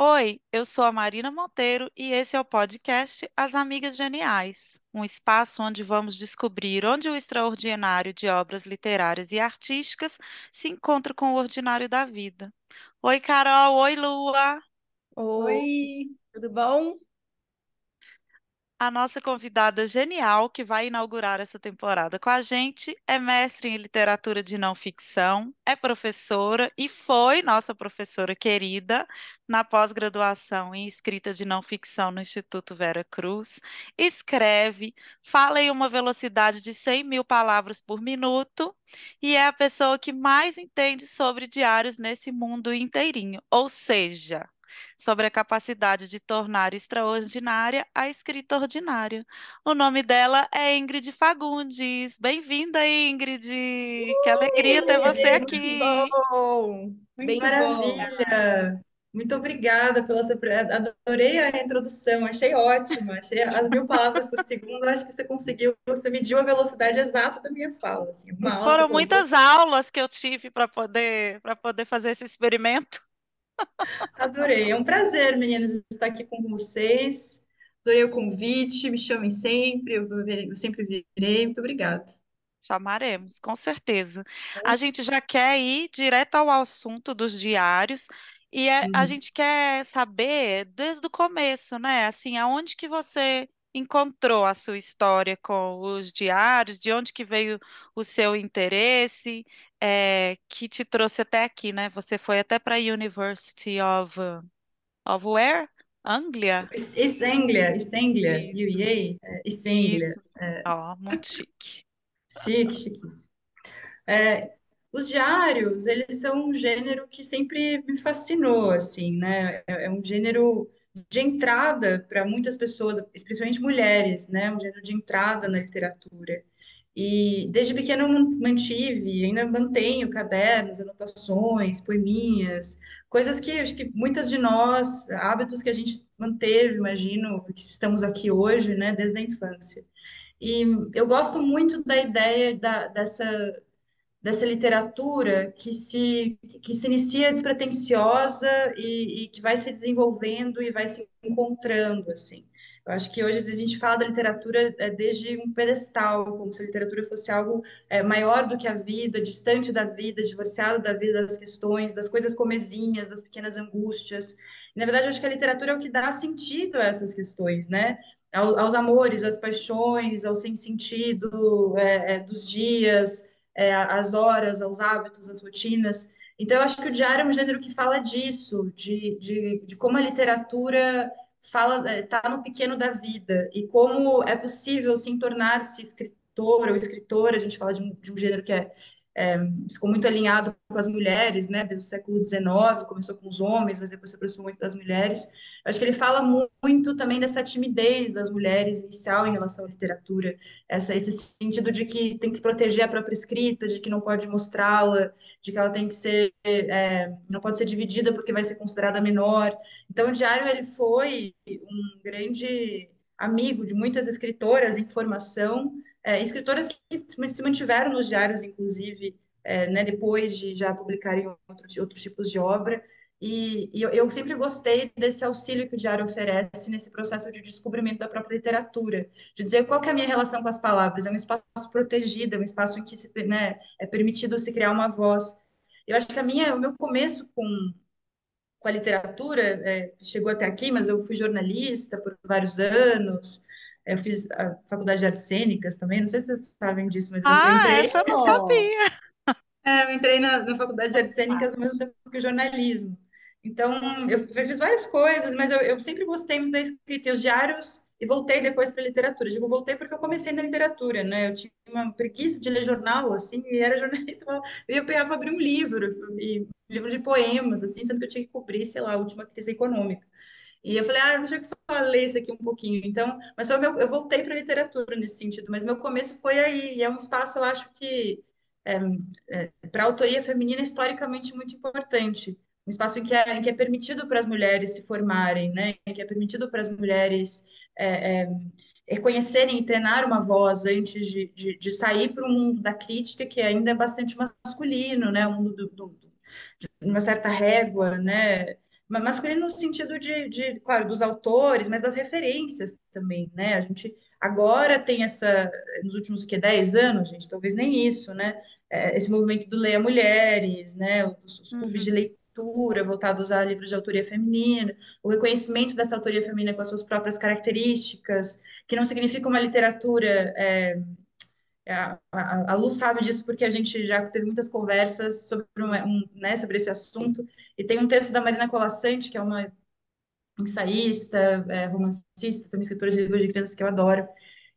Oi, eu sou a Marina Monteiro e esse é o podcast As Amigas Geniais, um espaço onde vamos descobrir onde o extraordinário de obras literárias e artísticas se encontra com o ordinário da vida. Oi, Carol, oi, Lua. Oi, tudo bom? A nossa convidada genial que vai inaugurar essa temporada com a gente é mestre em literatura de não ficção, é professora e foi nossa professora querida na pós-graduação em escrita de não ficção no Instituto Vera Cruz. Escreve, fala em uma velocidade de 100 mil palavras por minuto e é a pessoa que mais entende sobre diários nesse mundo inteirinho. Ou seja, sobre a capacidade de tornar extraordinária a escrita ordinária. O nome dela é Ingrid Fagundes. Bem-vinda, Ingrid! Que alegria ter você Muito aqui! bom, Bem muito maravilha! Muito obrigada pela sua. Adorei a introdução, achei ótima, achei as mil palavras por segundo. Acho que você conseguiu, você mediu a velocidade exata da minha fala. Assim, Foram muitas aulas que eu tive para poder, para poder fazer esse experimento. Adorei. É um prazer, meninas, estar aqui com vocês. Adorei o convite, me chamem sempre, eu, eu sempre virei. Muito obrigada. Chamaremos, com certeza. A gente já quer ir direto ao assunto dos diários e é- a Uhum. gente quer saber desde o começo, né? Assim, aonde que você encontrou a sua história com os diários, de onde que veio o seu interesse, é, que te trouxe até aqui, né? Você foi até para a University of, of where? Anglia? East Anglia, East Anglia, UEA, é, East Anglia. isso. Ó, muito chique. Chique, chiquíssimo. É, os diários, eles são um gênero que sempre me fascinou, assim, né? É, é um gênero de entrada para muitas pessoas, especialmente mulheres, né? Um gênero de entrada na literatura. E desde pequeno eu man- mantive, ainda mantenho cadernos, anotações, poeminhas, coisas que acho que muitas de nós, hábitos que a gente manteve, imagino, que estamos aqui hoje, né? Desde a infância. E eu gosto muito da ideia da, dessa dessa literatura que se, que se inicia despretensiosa e, e que vai se desenvolvendo e vai se encontrando, assim. Eu acho que hoje a gente fala da literatura é, desde um pedestal, como se a literatura fosse algo é, maior do que a vida, distante da vida, divorciado da vida, das questões, das coisas comezinhas, das pequenas angústias. Na verdade, eu acho que a literatura é o que dá sentido a essas questões, né? Aos, aos amores, às paixões, ao sem sentido é, é, dos dias, é, horas, aos hábitos, às rotinas. Então, eu acho que o diário é um gênero que fala disso, de, de, de como a literatura fala, está no pequeno da vida e como é possível, sim, tornar-se escritor ou escritora. A gente fala de um, de um gênero que é é, ficou muito alinhado com as mulheres, né, desde o século XIX, começou com os homens, mas depois se aproximou muito das mulheres. Eu acho que ele fala muito também dessa timidez das mulheres inicial em relação à literatura, essa, esse sentido de que tem que se proteger a própria escrita, de que não pode mostrá-la, de que ela tem que ser, é, não pode ser dividida porque vai ser considerada menor. Então, o Diário ele foi um grande amigo de muitas escritoras em formação, é, escritoras que se mantiveram nos diários, inclusive, é, né, depois de já publicarem outros, outros tipos de obra. E, e eu, eu, sempre gostei desse auxílio que o diário oferece nesse processo de descobrimento da própria literatura, de dizer qual é a minha relação com as palavras. É um espaço protegido, é um espaço em que se, né, é permitido se criar uma voz. Eu acho que a minha, o meu começo com, com a literatura é, chegou até aqui, mas eu fui jornalista por vários anos. Eu fiz a faculdade de artes cênicas também, não sei se vocês sabem disso, mas eu, Ah, entrei, essa eu não sabia. é, eu entrei na, na faculdade de artes cênicas ao mesmo tempo que jornalismo. Então, eu, fiz várias coisas, mas eu, eu sempre gostei muito da escrita e os diários, e voltei depois para a literatura. Digo, voltei porque eu comecei na literatura, né? Eu tinha uma preguiça de ler jornal, assim, e era jornalista, e eu pegava abrir um livro, e um livro de poemas, assim, sendo que eu tinha que cobrir, sei lá, a última crise econômica. E eu falei, ah, deixa eu só ler isso aqui um pouquinho. Então, mas só meu, eu voltei para a literatura nesse sentido, mas meu começo foi aí, e é um espaço, eu acho que, é, é, para a autoria feminina, historicamente muito importante. Um espaço em que é, em que é permitido para as mulheres se formarem, né? Em que é permitido para as mulheres é, é, reconhecerem e treinar uma voz antes de, de, de sair para o mundo da crítica, que ainda é bastante masculino, né? O mundo do, do, de uma certa régua, né? Masculino no sentido de, de, claro, dos autores, mas das referências também, né? A gente agora tem essa, nos últimos que 10 anos, gente, talvez nem isso, né? É, esse movimento do Leia Mulheres, né? Os, os clubes de Uhum. leitura voltados a livros de autoria feminina, o reconhecimento dessa autoria feminina com as suas próprias características, que não significa uma literatura é, a, a, a Lu sabe disso porque a gente já teve muitas conversas sobre, um, um, né, sobre esse assunto. E tem um texto da Marina Colassante, que é uma ensaísta, é, romancista, também escritora de livros de crianças que eu adoro.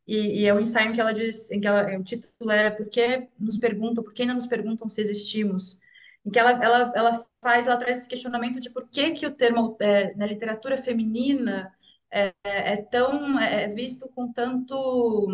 E, e, é um ensaio em que ela diz, em que ela, o título é Por que nos perguntam, por que ainda nos perguntam se existimos? Em que ela, ela, ela faz, ela traz esse questionamento de por que que o termo é, na literatura feminina é, é tão é visto com tanto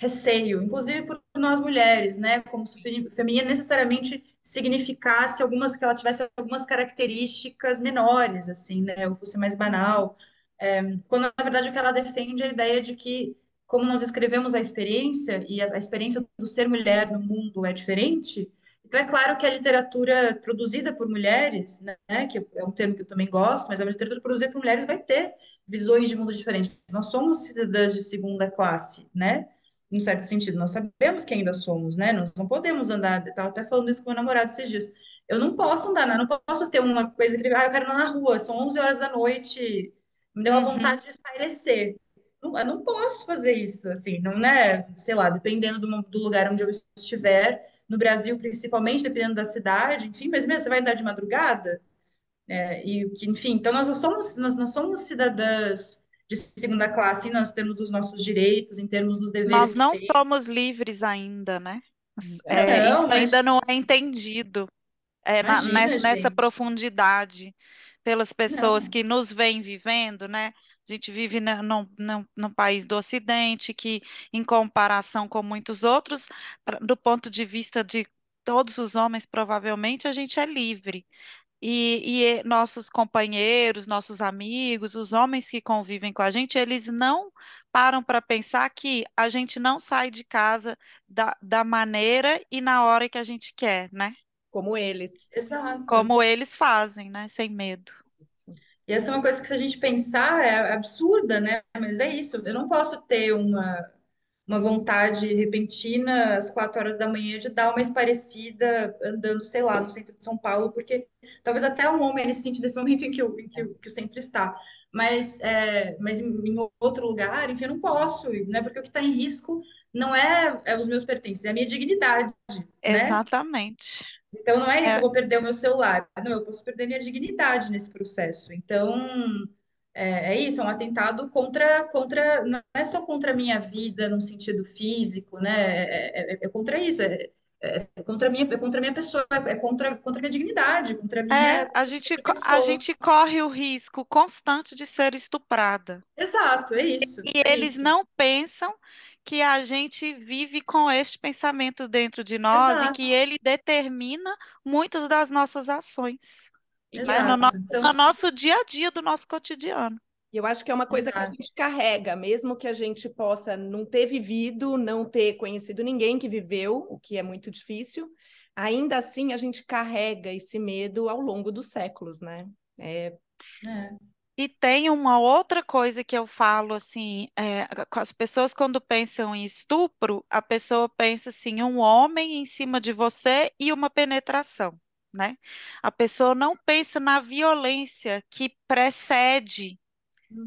receio, inclusive por nós mulheres, né? Como se feminina necessariamente significasse algumas que ela tivesse algumas características menores, assim, né? Ou fosse mais banal. É, quando na verdade o que ela defende é a ideia de que como nós escrevemos a experiência e a, a experiência do ser mulher no mundo é diferente, então é claro que a literatura produzida por mulheres, né, que é um termo que eu também gosto, mas a literatura produzida por mulheres vai ter visões de mundo diferentes. Nós somos cidadãs de segunda classe, né? Em certo sentido. Nós sabemos que ainda somos, né? Nós não podemos andar. Estava até falando isso com meu namorado esses dias. Eu não posso andar, não posso ter uma coisa que. Ah, eu quero andar na rua, são 11 horas da noite, me deu uma Uhum. vontade de espairecer. Não, eu não posso fazer isso, assim, não é, sei lá, dependendo do, do lugar onde eu estiver, no Brasil, principalmente, dependendo da cidade, enfim, mas mesmo você vai andar de madrugada, é, e que, enfim, então nós não somos, nós não somos cidadãs de segunda classe, nós temos os nossos direitos, em termos dos deveres Nós não temos. somos livres ainda, né? É, isso Não, ainda mas não é entendido é, na- imagina, nessa gente. profundidade pelas pessoas Não, que nos vêm vivendo, né? A gente vive na- num, país do Ocidente que, em comparação com muitos outros, do ponto de vista de todos os homens, provavelmente a gente é livre. E, e nossos companheiros, nossos amigos, os homens que convivem com a gente, eles não param para pensar que a gente não sai de casa da, da maneira e na hora que a gente quer, né? Como eles. exato. Como eles fazem, né? Sem medo. E essa é uma coisa que, se a gente pensar, é absurda, né? Mas é isso. Eu não posso ter uma, uma vontade repentina às quatro horas da manhã de dar uma esparecida andando, sei lá, no centro de São Paulo, porque talvez até um homem ele se sente nesse momento em que o, em que que o centro está. Mas, é, mas em, outro lugar, enfim, eu não posso, né? Porque o que está em risco não é, é os meus pertences, é a minha dignidade, né? Exatamente. Então, não é isso, eu É, vou perder o meu celular. Não, eu posso perder minha dignidade nesse processo. Então, é, é isso, é um atentado contra, contra, não é só contra a minha vida no sentido físico, né? É, é- é contra isso, é, é contra a minha, é contra a minha pessoa, é contra, contra a minha dignidade, contra a é, minha, a contra gente, a gente corre o risco constante de ser estuprada. Exato, é isso, E é eles isso. não pensam que a gente vive com este pensamento dentro de nós e que Exato, ele determina muitas das nossas ações, né? No, no- exato. no Então, nosso dia a dia do nosso cotidiano. E eu acho que é uma coisa que a exato. gente carrega, mesmo que a gente possa não ter vivido, não ter conhecido ninguém que viveu, o que é muito difícil, ainda assim a gente carrega esse medo ao longo dos séculos, né? É, É, E tem uma outra coisa que eu falo assim, é, com as pessoas quando pensam em estupro, a pessoa pensa assim, um homem em cima de você e uma penetração, né? A pessoa não pensa na violência que precede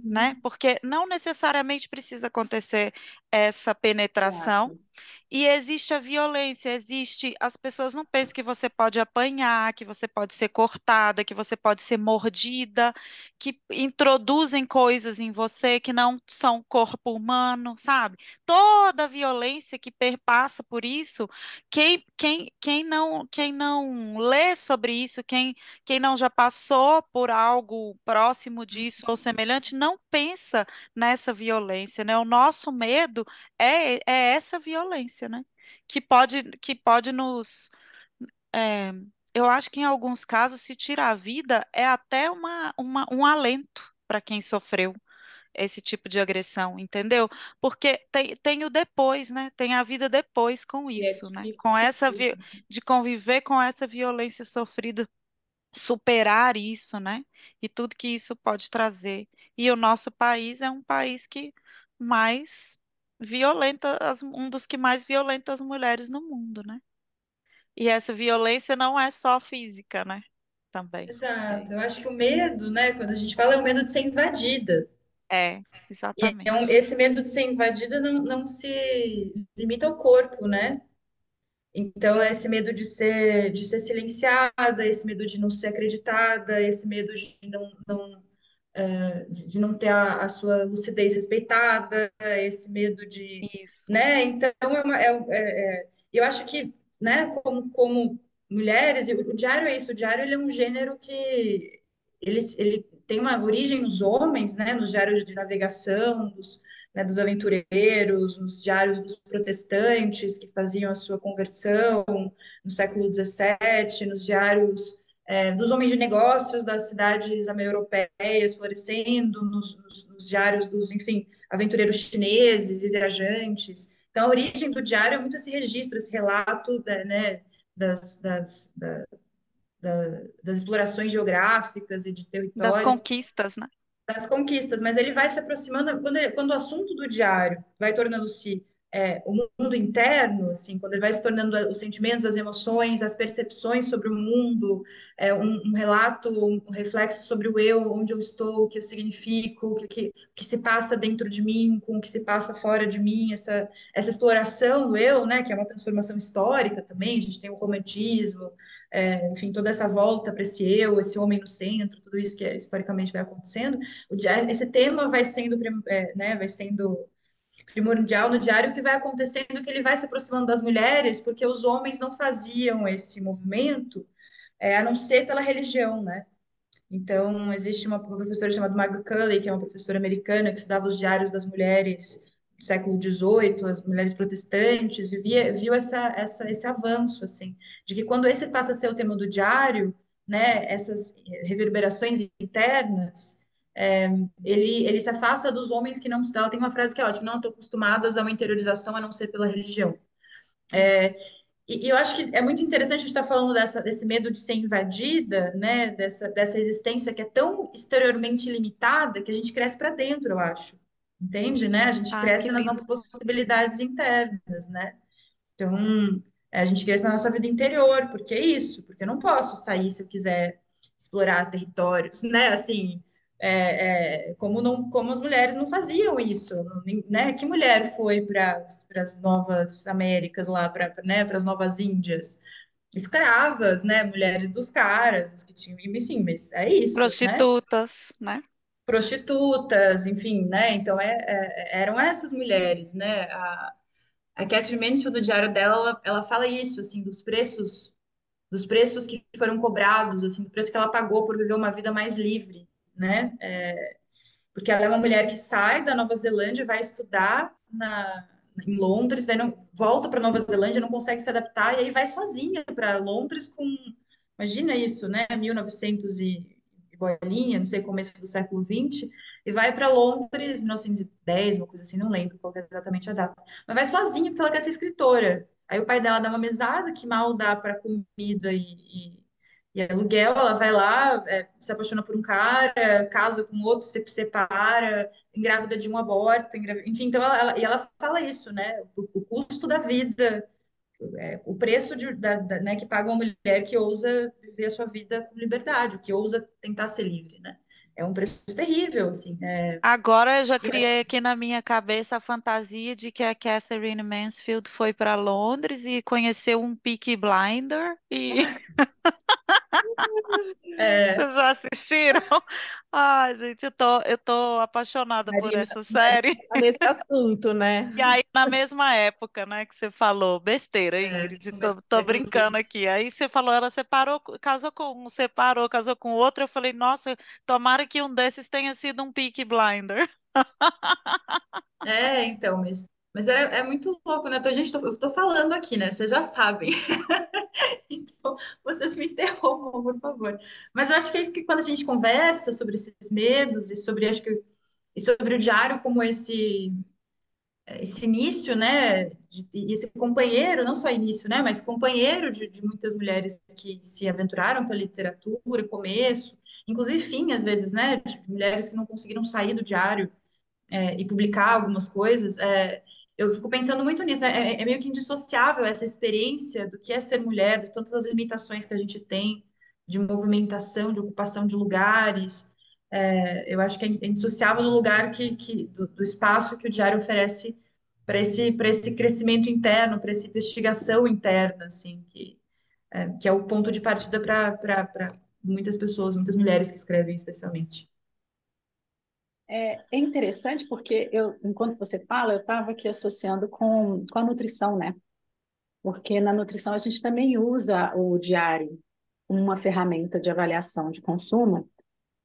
né? uhum, Porque não necessariamente precisa acontecer essa penetração, exato. E existe a violência, existe. As pessoas não pensam que você pode apanhar, que você pode ser cortada, que você pode ser mordida, que introduzem coisas em você que não são corpo humano, sabe? Toda a violência que perpassa por isso, quem, quem, quem não, quem não lê sobre isso, quem, quem não já passou por algo próximo disso ou semelhante, não pensa nessa violência, né? O nosso medo é, é essa violência, né? Que pode, que pode nos. é, eu acho que em alguns casos, se tira a vida, é até uma, uma, um alento para quem sofreu esse tipo de agressão, entendeu? Porque tem, tem o depois, né? Tem a vida depois com é isso, né? difícil Com essa vi- de conviver com essa violência sofrida superar isso, né? E tudo que isso pode trazer. E o nosso país é um país que mais violenta, as, um dos que mais violenta as mulheres no mundo, né? E essa violência não é só física, né? Também. Exato. Eu acho que o medo, né, quando a gente fala, é o medo de ser invadida. É, então, exatamente. esse medo de ser invadida não, não se limita ao corpo, né? Então, é esse medo de ser, de ser silenciada, esse medo de não ser acreditada, esse medo de não, não, eh, de de não ter a, a sua lucidez respeitada, esse medo de, Isso. né? Então, é uma, é, é- é- eu acho que, né, como, como mulheres, o, o diário é isso, o diário ele é um gênero que ele, ele tem uma origem nos homens, né, nos diários de navegação, dos, né, dos aventureiros, nos diários dos protestantes que faziam a sua conversão no século XVII, nos diários é, dos homens de negócios das cidades europeias florescendo, nos, nos, nos diários dos, enfim, aventureiros chineses e viajantes. Então, a origem do diário é muito esse registro, esse relato da, né, das, das, da, da, das explorações geográficas e de Das territórios conquistas, né? das conquistas, mas ele vai se aproximando quando, ele- quando o assunto do diário vai tornando-se é, o mundo interno, assim, quando ele vai se tornando os sentimentos, as emoções, as percepções sobre o mundo, é, um, um relato, um reflexo sobre o eu, onde eu estou, o que eu significo, o que, que, que se passa dentro de mim, com o que se passa fora de mim, essa, essa exploração do eu, né, que é uma transformação histórica também, a gente tem o romantismo, é, enfim, toda essa volta para esse eu, esse homem no centro, tudo isso que é, historicamente vai acontecendo, o esse tema vai sendo, é, né, vai sendo primordial no diário, que vai acontecendo que ele vai se aproximando das mulheres, porque os homens não faziam esse movimento, é, a não ser pela religião, né? Então, existe uma professora chamada Margaret Cully, que é uma professora americana que estudava os diários das mulheres do século XVIII, as mulheres protestantes, e via, viu essa, essa, esse avanço, assim, de que quando esse passa a ser o tema do diário, né, essas reverberações internas, é, ele, ele se afasta dos homens que não... Ela tem uma frase que é ótima, não estão acostumadas a uma interiorização a não ser pela religião. E, e eu acho que é muito interessante a gente estar falando dessa, desse medo de ser invadida, né? Dessa, dessa existência que é tão exteriormente limitada que a gente cresce para dentro, eu acho. Entende, né? A gente que cresce nas lindo nossas possibilidades internas, né? Então, a gente cresce na nossa vida interior, porque é isso, porque eu não posso sair se eu quiser explorar territórios, né? Assim, é, é, como não, como as mulheres não faziam isso, né? Que mulher foi para as novas Américas lá, para né, as novas Índias? Escravas, né? Mulheres dos caras, os que tinham, sim, mas é isso, né? Prostitutas, né? Prostitutas, enfim, né? Então é, é, eram essas mulheres, né? A, a Catherine Mansfield, do diário dela, ela, ela fala isso, assim, dos preços, dos preços que foram cobrados, assim, do preço que ela pagou por viver uma vida mais livre, né? É, porque ela é uma mulher que sai da Nova Zelândia, vai estudar na, em Londres, daí não, volta para Nova Zelândia, não consegue se adaptar, e aí vai sozinha para Londres com, imagina isso, né? 1900 e bolinha, não sei, começo do século XX, e vai para Londres, 1910, uma coisa assim, não lembro qual é exatamente a data, mas vai sozinha porque ela quer ser escritora. Aí o pai dela dá uma mesada que mal dá para comida e, e e aluguel, ela vai lá, é, se apaixona por um cara, casa com outro, se separa, engravida de um aborto, engrav... enfim, então ela, ela, e ela fala isso, né? O, o custo da vida, é, o preço de, da, da, né, que paga uma mulher que ousa viver a sua vida com liberdade, que ousa tentar ser livre, né? É um preço terrível, assim. É... Agora eu já criei aqui na minha cabeça a fantasia de que a Catherine Mansfield foi para Londres e conheceu um Peaky Blinder e É, vocês já assistiram? Ai, gente, eu tô, eu tô apaixonada por Marina, essa Marina série. tá nesse assunto, né? E aí, na mesma época, né, que você falou, besteira, é, Ingrid, tô, do tô século brincando aqui. Aí você falou, ela separou, casou com um, separou, casou com outro. Eu falei, nossa, tomara que um desses tenha sido um Peaky Blinder. É, então, mas, mas era, é muito louco, né? Tô, gente, tô, eu tô falando aqui, né? Vocês já sabem. Então, vocês me interrompam, por favor. Mas eu acho que é isso que quando a gente conversa sobre esses medos e sobre, acho que, e sobre o diário como esse esse início, né, esse companheiro, não só início, né, mas companheiro de, de muitas mulheres que se aventuraram pela literatura, começo, inclusive fim, às vezes, né, de mulheres que não conseguiram sair do diário é, e publicar algumas coisas, é, eu fico pensando muito nisso, né? é, é, meio que indissociável essa experiência do que é ser mulher, de todas as limitações que a gente tem de movimentação, de ocupação de lugares, é, eu acho que é indissociável do lugar que, que do, do, espaço que o diário oferece para esse para esse crescimento interno, para essa investigação interna, assim, que é, que é o ponto de partida para muitas pessoas, muitas mulheres que escrevem, especialmente. É, é interessante porque eu, enquanto você fala, eu estava aqui associando com, com a nutrição, né? Porque na nutrição a gente também usa o diário, uma ferramenta de avaliação de consumo,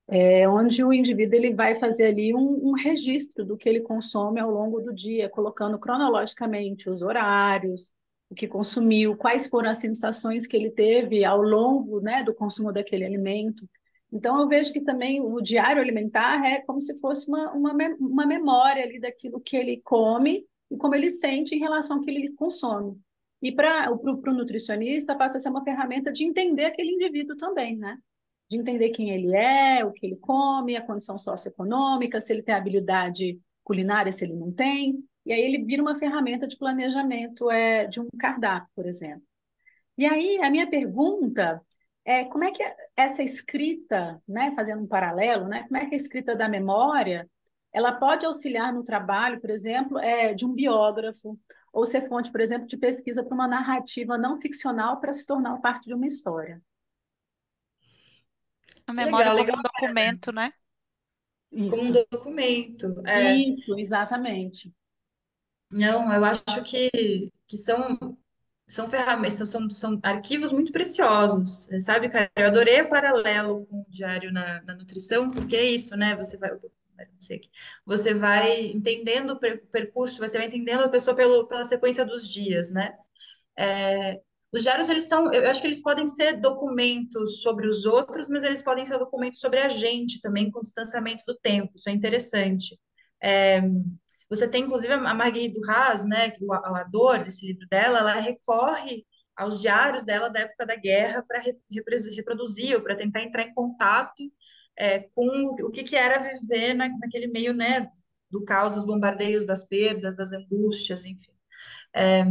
é, onde o indivíduo ele vai fazer ali um, um, registro do que ele consome ao longo do dia, colocando cronologicamente os horários, o que consumiu, quais foram as sensações que ele teve ao longo né, do consumo daquele alimento. Então, eu vejo que também o diário alimentar é como se fosse uma, uma, uma memória ali daquilo que ele come e como ele sente em relação ao que ele consome. E para o nutricionista passa a ser uma ferramenta de entender aquele indivíduo também, né? de entender quem ele é, o que ele come, a condição socioeconômica, se ele tem habilidade culinária, se ele não tem. E aí ele vira uma ferramenta de planejamento é, de um cardápio, por exemplo. E aí a minha pergunta é como é que essa escrita, né, fazendo um paralelo, né, como é que a escrita da memória ela pode auxiliar no trabalho, por exemplo, é, de um biógrafo, ou ser fonte, por exemplo, de pesquisa para uma narrativa não ficcional para se tornar parte de uma história. A memória legal, como legal. documento, né? Isso. Como um documento. É. Isso, exatamente. Não, eu acho que, que são, são ferramentas, são, são arquivos muito preciosos, sabe, cara? Eu adorei o paralelo com o diário na, na nutrição, porque é isso, né? Você vai, você vai entendendo o percurso, você vai entendendo a pessoa pelo, pela sequência dos dias, né? É, os diários, eles são, eu acho que eles podem ser documentos sobre os outros, mas eles podem ser documentos sobre a gente também, com distanciamento do tempo, isso é interessante. É, você tem, inclusive, a Marguerite Duras, né, que o autor desse livro dela, ela recorre aos diários dela da época da guerra para reproduzir, ou para tentar entrar em contato é, com o que, que era viver na, naquele meio, né, do caos, dos bombardeios, das perdas, das angústias, enfim. É,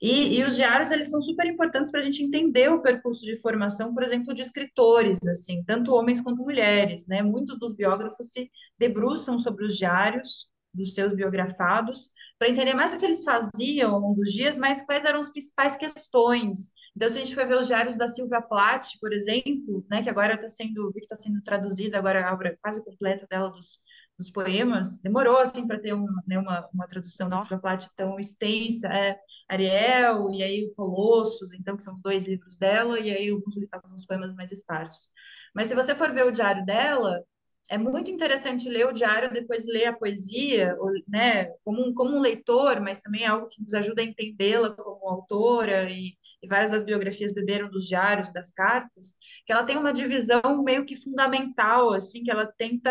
e, e, os diários, eles são super importantes para a gente entender o percurso de formação, por exemplo, de escritores, assim, tanto homens quanto mulheres, né? Muitos dos biógrafos se debruçam sobre os diários dos seus biografados, para entender mais o que eles faziam ao longo dos dias, mas quais eram as principais questões. Então, se a gente for ver os diários da Silvia Plath, por exemplo, né, que agora está sendo, vi que está sendo traduzida agora a obra quase completa dela dos dos poemas, demorou assim para ter uma, né, uma, uma tradução da Silvia Plath tão extensa, é Ariel e aí o Colossos, então que são os dois livros dela e aí alguns, alguns poemas mais esparsos. Mas se você for ver o diário dela, é muito interessante ler o diário, depois ler a poesia, né, como um, como um leitor, mas também é algo que nos ajuda a entendê-la como autora, e, e, várias das biografias beberam dos diários, das cartas, que ela tem uma divisão meio que fundamental, assim, que ela tenta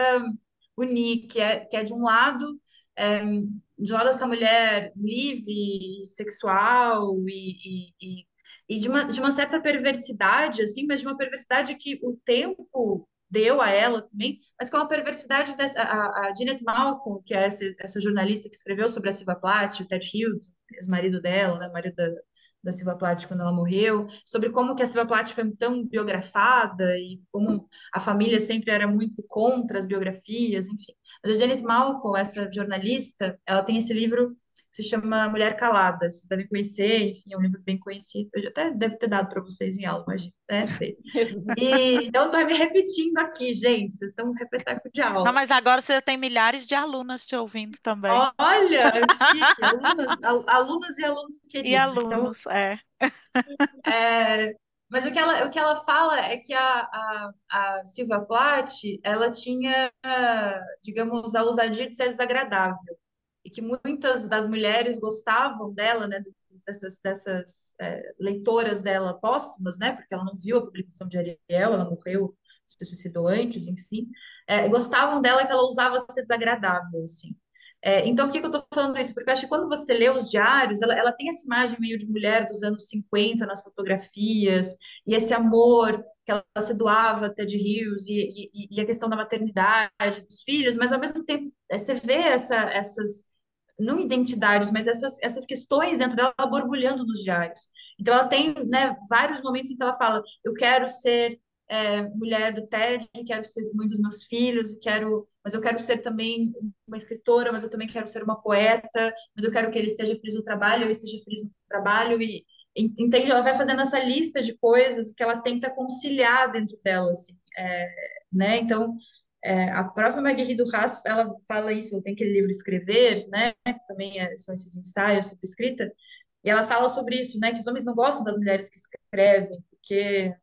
unir, que é, que é de um lado, é, de um lado essa mulher livre, sexual e, e, e, de, uma, de uma certa perversidade, assim, mas de uma perversidade que o tempo deu a ela também, mas é uma perversidade dessa, a, a Janet Malcolm, que é essa, essa jornalista que escreveu sobre a Silva Plath, o Ted Hughes, ex-marido dela, né, marido da, da Silva Plath quando ela morreu, sobre como que a Silva Plath foi tão biografada e como a família sempre era muito contra as biografias, enfim. Mas a Janet Malcolm, essa jornalista, ela tem esse livro se chama Mulher Calada, vocês devem conhecer, enfim, é um livro bem conhecido, eu até deve ter dado para vocês em aula, mas né? E, então, estou me repetindo aqui, gente, vocês estão repetindo de aula. Não, mas agora você tem milhares de alunas te ouvindo também. Olha, chique, alunas, alunas e alunos queridos. E alunos, então, é. é. Mas o que ela, o que ela fala é que a, a, a Silvia Plath, ela tinha, digamos, a ousadia de ser desagradável e que muitas das mulheres gostavam dela, né, dessas, dessas é, leitoras dela póstumas, né, porque ela não viu a publicação de Ariel, ela morreu, se suicidou antes, enfim, é, gostavam dela que ela usava ser desagradável, assim. É, então, por que, que eu estou falando isso? Porque eu acho que quando você lê os diários, ela, ela tem essa imagem meio de mulher dos anos 50 nas fotografias, e esse amor que ela, se doava até de rios, e, e, e, a questão da maternidade, dos filhos, mas ao mesmo tempo é, você vê essa, essas, não identidades, mas essas, essas questões dentro dela borbulhando nos diários. Então, ela tem né, vários momentos em que ela fala: eu quero ser é, mulher do TED, quero ser mãe dos meus filhos, quero, mas eu quero ser também uma escritora, mas eu também quero ser uma poeta, mas eu quero que ele esteja feliz no trabalho, eu esteja feliz no trabalho e entende? Ela vai fazendo essa lista de coisas que ela tenta conciliar dentro dela, assim, é, né? Então é, a própria Maggie do Haas, ela fala isso, tem aquele livro Escrever, né? Também é, são esses ensaios sobre escrita. E ela fala sobre isso, né? Que os homens não gostam das mulheres que escrevem, porque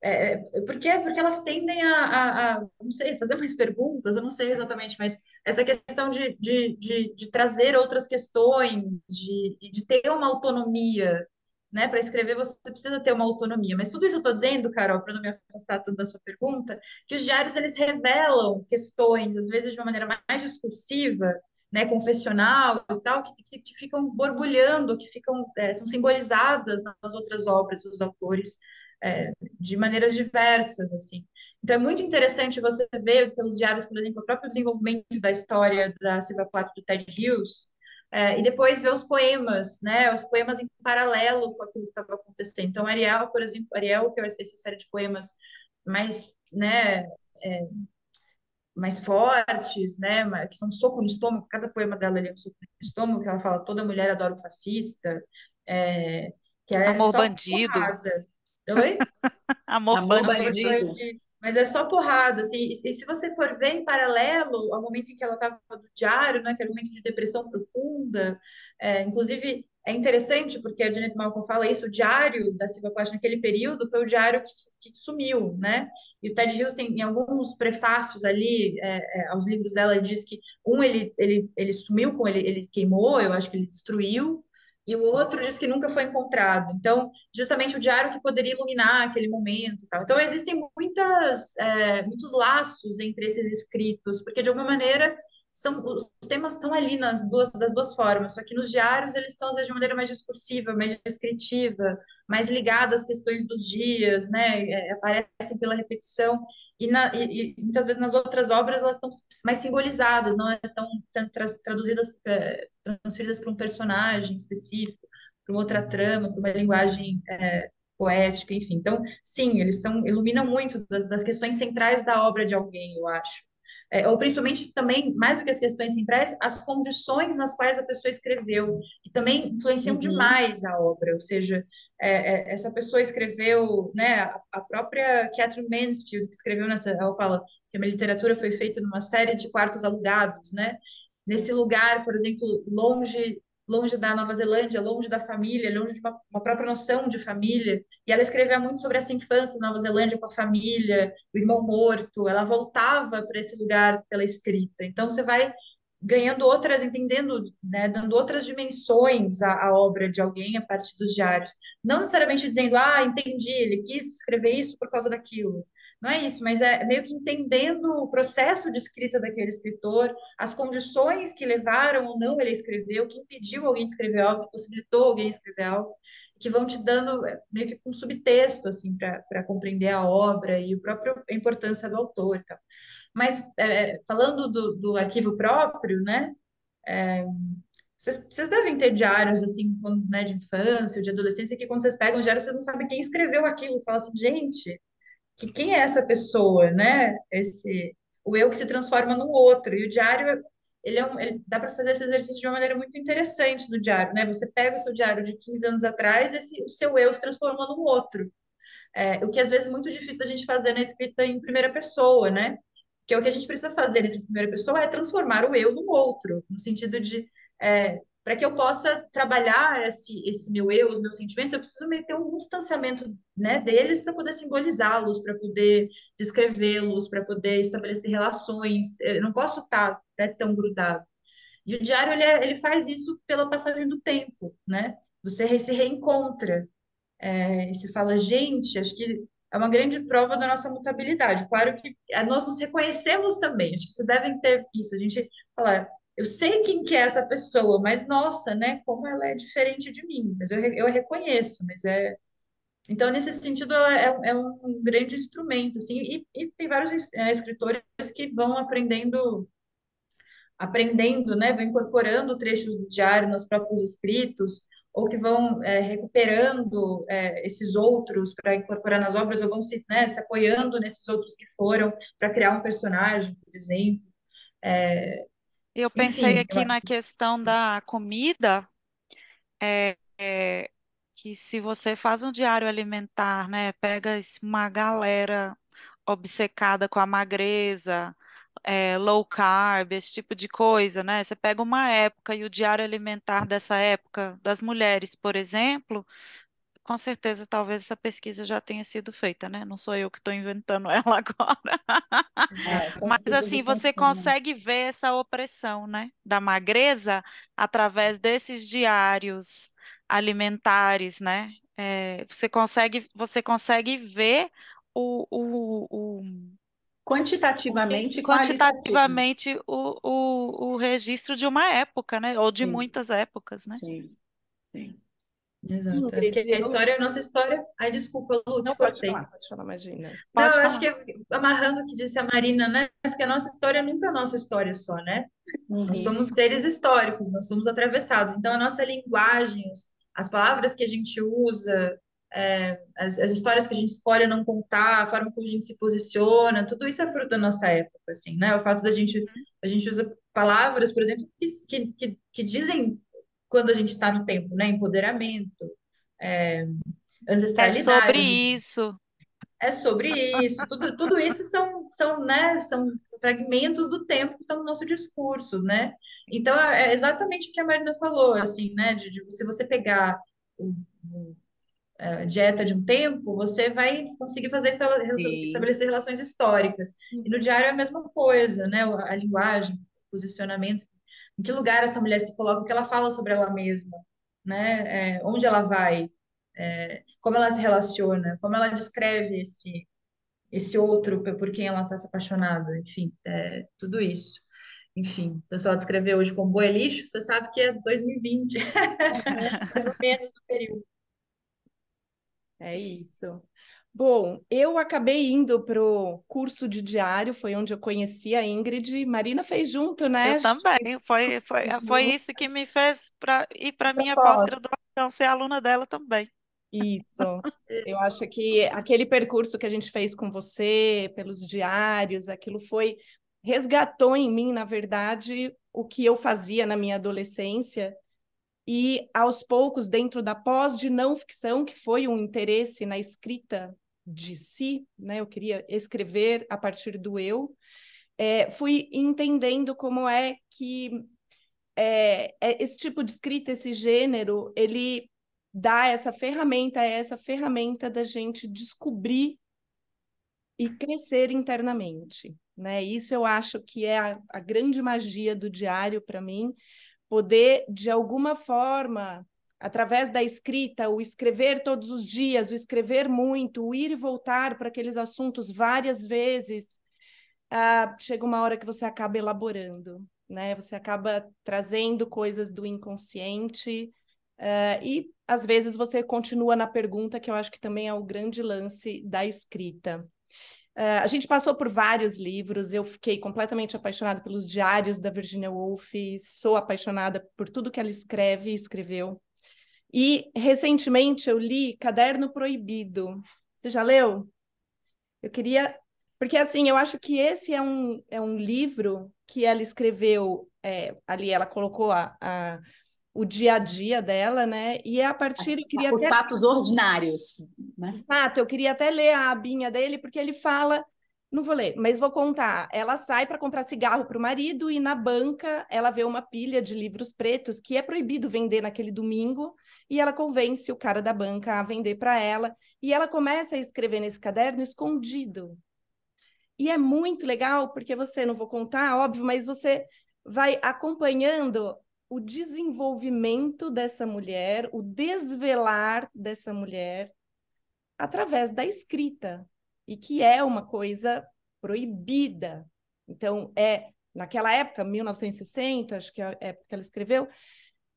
é, é, porque, porque elas tendem a, a, a, não sei, fazer mais perguntas, eu não sei exatamente, mas essa questão de, de, de, de trazer outras questões, de, de ter uma autonomia, né? Para escrever você precisa ter uma autonomia. Mas tudo isso eu estou dizendo, Carol, para não me afastar tanto da sua pergunta, que os diários eles revelam questões, às vezes de uma maneira mais discursiva, né, confessional e tal, que, que, que ficam borbulhando, que ficam é, são simbolizadas nas outras obras dos autores é, de maneiras diversas, assim. Então, é muito interessante você ver pelos diários, por exemplo, o próprio desenvolvimento da história da Silvia Plath do Ted Hughes, é, e depois ver os poemas, né, os poemas em paralelo com aquilo que estava acontecendo. Então, Ariel, por exemplo, Ariel, que é essa série de poemas mais, né, é, mais fortes, né, que são um soco no estômago, cada poema dela ali é um soco no estômago, que ela fala, toda mulher adora o fascista, é, que é Amor bandido. Porrada. Oi? Amor, Amor bandido. bandido. Mas é só porrada, assim, e, se você for ver em paralelo ao momento em que ela estava do diário, né, que era um momento de depressão profunda, é, inclusive é interessante porque a Janet Malcolm fala isso, o diário da Silvia Plath naquele período foi o diário que, que, sumiu, né? E o Ted Hughes tem em alguns prefácios ali é, é, aos livros dela, ele diz que um ele, ele, ele sumiu com ele, ele queimou, eu acho que ele destruiu, e o outro diz que nunca foi encontrado. Então, justamente o diário que poderia iluminar aquele momento. Tal. Então, existem muitas, é, muitos laços entre esses escritos, porque de alguma maneira são os temas estão ali nas duas das duas formas, só que nos diários eles estão às vezes de maneira mais discursiva, mais descritiva, mais ligada às questões dos dias, né? É, aparecem pela repetição e, na, e, e, muitas vezes nas outras obras elas estão mais simbolizadas, não estão é sendo tra traduzidas, é, transferidas para um personagem específico, para uma outra trama, para uma linguagem é, poética, enfim. Então, sim, eles são iluminam muito das, das questões centrais da obra de alguém, eu acho é, ou principalmente também, mais do que as questões centrais, as condições nas quais a pessoa escreveu, que também influenciam uhum. demais a obra, ou seja, é, é, essa pessoa escreveu, né, a, a, própria Catherine Mansfield, que escreveu nessa, ela fala que a minha literatura foi feita numa série de quartos alugados, né, nesse lugar, por exemplo, longe longe da Nova Zelândia, longe da família, longe de uma, uma, própria noção de família. E ela escrevia muito sobre essa infância na Nova Zelândia com a família, o irmão morto. Ela voltava para esse lugar pela escrita. Então você vai ganhando outras, entendendo, né, dando outras dimensões à, à, obra de alguém a partir dos diários. Não necessariamente dizendo, ah, entendi, ele quis escrever isso por causa daquilo. Não é isso, mas é meio que entendendo o processo de escrita daquele escritor, as condições que levaram ou não ele a escrever, o que impediu alguém de escrever algo, que possibilitou alguém escrever algo, que vão te dando é, meio que um subtexto assim para compreender a obra e o a importância do autor. Mas é, falando do, do, arquivo próprio, né? É, vocês, vocês, devem ter diários assim, quando, né, de infância, de adolescência, que quando vocês pegam o diário, vocês não sabem quem escreveu aquilo. Fala assim, gente, que quem é essa pessoa, né? Esse o eu que se transforma no outro. E o diário, ele é um, ele, dá para fazer esse exercício de uma maneira muito interessante no diário, né? Você pega o seu diário de 15 anos atrás, esse o seu eu se transforma no outro. É, o que às vezes é muito difícil da gente fazer na escrita em primeira pessoa, né? Que é o que a gente precisa fazer nessa primeira pessoa é transformar o eu no outro, no sentido de é, para que eu possa trabalhar esse, esse meu eu, os meus sentimentos, eu preciso meter um distanciamento né, deles para poder simbolizá-los, para poder descrevê-los, para poder estabelecer relações. Eu não posso estar né, tão grudado. E o diário ele, é, ele faz isso pela passagem do tempo, né? Você se reencontra. É, e você fala, gente, acho que é uma grande prova da nossa mutabilidade. Claro que é, nós nos reconhecemos também, acho que vocês devem ter isso. A gente fala, eu sei quem que é essa pessoa, mas nossa, né? Como ela é diferente de mim. Mas eu, eu reconheço, mas é. Então, nesse sentido, é, é um grande instrumento, assim, e, e tem vários é, escritores que vão aprendendo, aprendendo, né? Vão incorporando trechos do diário nos próprios escritos, ou que vão é, recuperando é, esses outros para incorporar nas obras, ou vão se, né, se apoiando nesses outros que foram para criar um personagem, por exemplo. É, eu pensei Enfim, aqui eu... na questão da comida, é, é, que se você faz um diário alimentar, né, pega uma galera obcecada com a magreza, é, low carb, esse tipo de coisa, né? Você pega uma época e o diário alimentar dessa época das mulheres, por exemplo, com certeza, talvez essa pesquisa já tenha sido feita, né? Não sou eu que estou inventando ela agora. É, Mas assim, você consegue ver essa opressão, né? Da magreza através desses diários alimentares, né? É, você consegue, você consegue ver o, o, o quantitativamente, quantitativamente o, o, o registro de uma época, né? Ou de sim. muitas épocas, né? Sim, sim. Exato. É porque a história, a nossa história. Ai, desculpa, Lu, te cortei. Falar, pode falar, imagina. Não, eu acho que amarrando o que disse a Marina, né? Porque a nossa história nunca é a nossa história só, né? Uhum. Nós somos seres históricos, nós somos atravessados. Então, a nossa linguagem, as palavras que a gente usa, é, as, as, histórias que a gente escolhe não contar, a forma como a gente se posiciona, tudo isso é fruto da nossa época, assim, né? O fato da gente, a gente usa palavras, por exemplo, que, que, que dizem quando a gente está no tempo, né? Empoderamento, é, ancestralidade. É sobre isso. É sobre isso. Tudo, tudo isso são, são, né, são fragmentos do tempo que estão no nosso discurso, né? Então, é exatamente o que a Marina falou, assim, né? De, de se você pegar o, o a dieta de um tempo, você vai conseguir fazer estabelecer relações históricas. E no diário é a mesma coisa, né? A linguagem, o posicionamento em que lugar essa mulher se coloca, o que ela fala sobre ela mesma, né? É, onde ela vai, é, como ela se relaciona, como ela descreve esse esse outro por quem ela está se apaixonada, enfim, é, tudo isso. Enfim, então se ela descrever hoje como boi lixo, você sabe que é 2020, mais ou menos o período. É isso. Bom, eu acabei indo para o curso de diário, foi onde eu conheci a Ingrid. Marina fez junto, né? Eu também. Foi, foi, foi isso que me fez para ir para a minha pós-graduação, ser aluna dela também. Isso. Eu acho que aquele percurso que a gente fez com você, pelos diários, aquilo foi resgatou em mim, na verdade, o que eu fazia na minha adolescência e aos poucos dentro da pós de não ficção, que foi um interesse na escrita de si, né? Eu queria escrever a partir do eu. É, fui entendendo como é que é, é, esse tipo de escrita, esse gênero, ele dá essa ferramenta, é essa ferramenta da gente descobrir e crescer internamente, né? Isso eu acho que é a, a grande magia do diário para mim, poder de alguma forma através da escrita, o escrever todos os dias, o escrever muito, o ir e voltar para aqueles assuntos várias vezes, uh, chega uma hora que você acaba elaborando, né? Você acaba trazendo coisas do inconsciente uh, e às vezes você continua na pergunta, que eu acho que também é o grande lance da escrita. Uh, a gente passou por vários livros, eu fiquei completamente apaixonada pelos diários da Virginia Woolf, sou apaixonada por tudo que ela escreve e escreveu. E recentemente eu li Caderno Proibido. Você já leu? Eu queria. Porque, assim, eu acho que esse é um, é um livro que ela escreveu, é, ali ela colocou a, a, o dia a dia dela, né? E é a partir. Eu queria Os até... fatos ordinários. Né? Exato, eu queria até ler a abinha dele, porque ele fala não vou ler, mas vou contar. Ela sai para comprar cigarro para o marido e na banca ela vê uma pilha de livros pretos que é proibido vender naquele domingo e ela convence o cara da banca a vender para ela e ela começa a escrever nesse caderno escondido. E é muito legal porque você não vou contar, óbvio, mas você vai acompanhando o desenvolvimento dessa mulher, o desvelar dessa mulher através da escrita e que é uma coisa proibida. Então, é naquela época, 1960, acho que é a época que ela escreveu,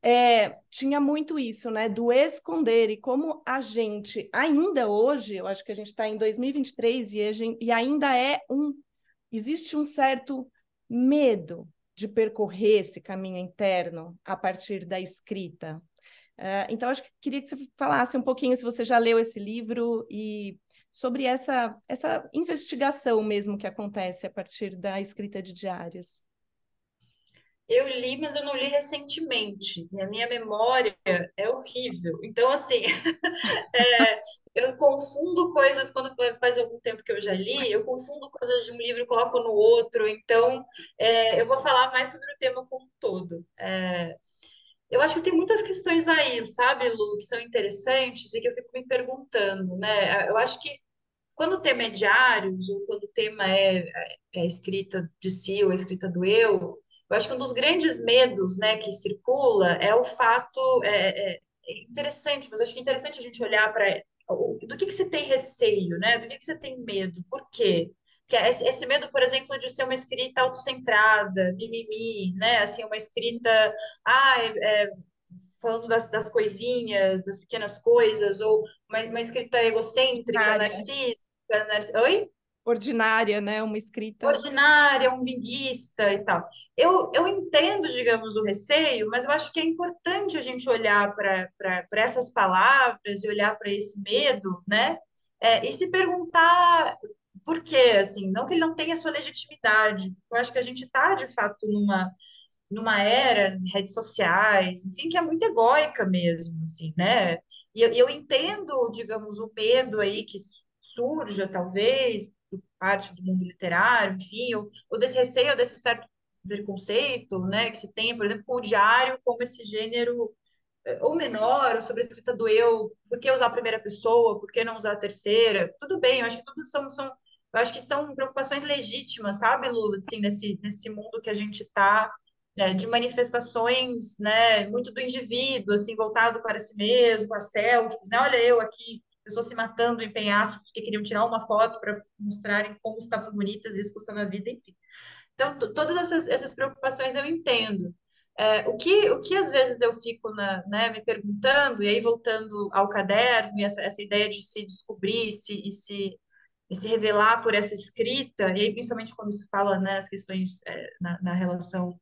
é, tinha muito isso, né, do esconder, e como a gente, ainda hoje, eu acho que a gente está em 2023 e, gente, e ainda é um, existe um certo medo de percorrer esse caminho interno a partir da escrita. Uh, então, acho que queria que você falasse um pouquinho, se você já leu esse livro, e sobre essa, essa investigação mesmo que acontece a partir da escrita de diários. Eu li, mas eu não li recentemente. E a minha memória é horrível. Então, assim, é, eu confundo coisas quando faz algum tempo que eu já li, eu confundo coisas de um livro e coloco no outro. Então, é, eu vou falar mais sobre o tema como um todo. É, eu acho que tem muitas questões aí, sabe, Lu, que são interessantes e que eu fico me perguntando, né? Eu acho que quando o tema é diários, ou quando o tema é, é a escrita de si ou a escrita do eu, eu acho que um dos grandes medos, né, que circula é o fato é, é, é interessante, mas eu acho que é interessante a gente olhar para do que que você tem receio, né? Do que que você tem medo? Por quê? Que é esse, medo, por exemplo, de ser uma escrita autocentrada, mimimi, né? Assim, uma escrita, ah, é, é, falando das, das coisinhas, das pequenas coisas, ou uma, uma escrita egocêntrica, narcísica, narcísica. Oi? ordinária, né? Uma escrita. Ordinária, umbiguista e tal. Eu, eu entendo, digamos, o receio, mas eu acho que é importante a gente olhar para essas palavras e olhar para esse medo, né? É, e se perguntar por quê, assim, não que ele não tenha sua legitimidade. Eu acho que a gente está, de fato, numa, numa era de redes sociais, enfim, que é muito egóica mesmo, assim, né? E eu, eu entendo, digamos, o medo aí que surja, talvez, parte do mundo literário, enfim, ou, ou desse receio, desse certo preconceito, né, que se tem, por exemplo, com o diário como esse gênero eh, ou menor, ou sobre a escrita do eu, por que usar a primeira pessoa, por que não usar a terceira? Tudo bem, eu acho que tudo são, são eu acho que são preocupações legítimas, sabe, Lu, assim, nesse, nesse mundo que a gente está, né, de manifestações, né, muito do indivíduo, assim, voltado para si mesmo, as selfies, né, olha eu aqui pessoas se matando em penhascos porque queriam tirar uma foto para mostrarem como estavam bonitas e isso custando a vida, enfim. Então, todas essas, essas preocupações eu entendo. É, o, que, o que às vezes eu fico na, né, me perguntando, e aí voltando ao caderno, e essa, essa ideia de se descobrir se, e, se, e se revelar por essa escrita, e aí principalmente quando se fala né, nas questões é, na, na, relação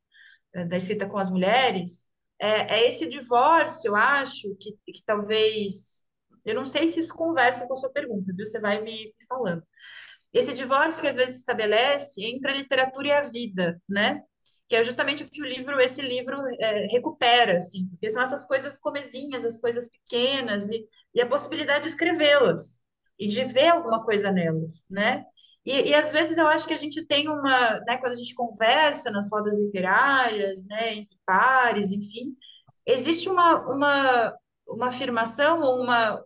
é, da escrita com as mulheres, é, é esse divórcio, eu acho, que, que talvez eu não sei se isso conversa com a sua pergunta, viu? Você vai me falando. Esse divórcio que às vezes se estabelece entre a literatura e a vida, né? Que é justamente o que o livro, esse livro é, recupera, assim, porque são essas coisas comezinhas, as coisas pequenas e, e a possibilidade de escrevê-las e de ver alguma coisa nelas, né? E, e, às vezes eu acho que a gente tem uma, né, quando a gente conversa nas rodas literárias, né, entre pares, enfim, existe uma, uma, uma afirmação ou uma,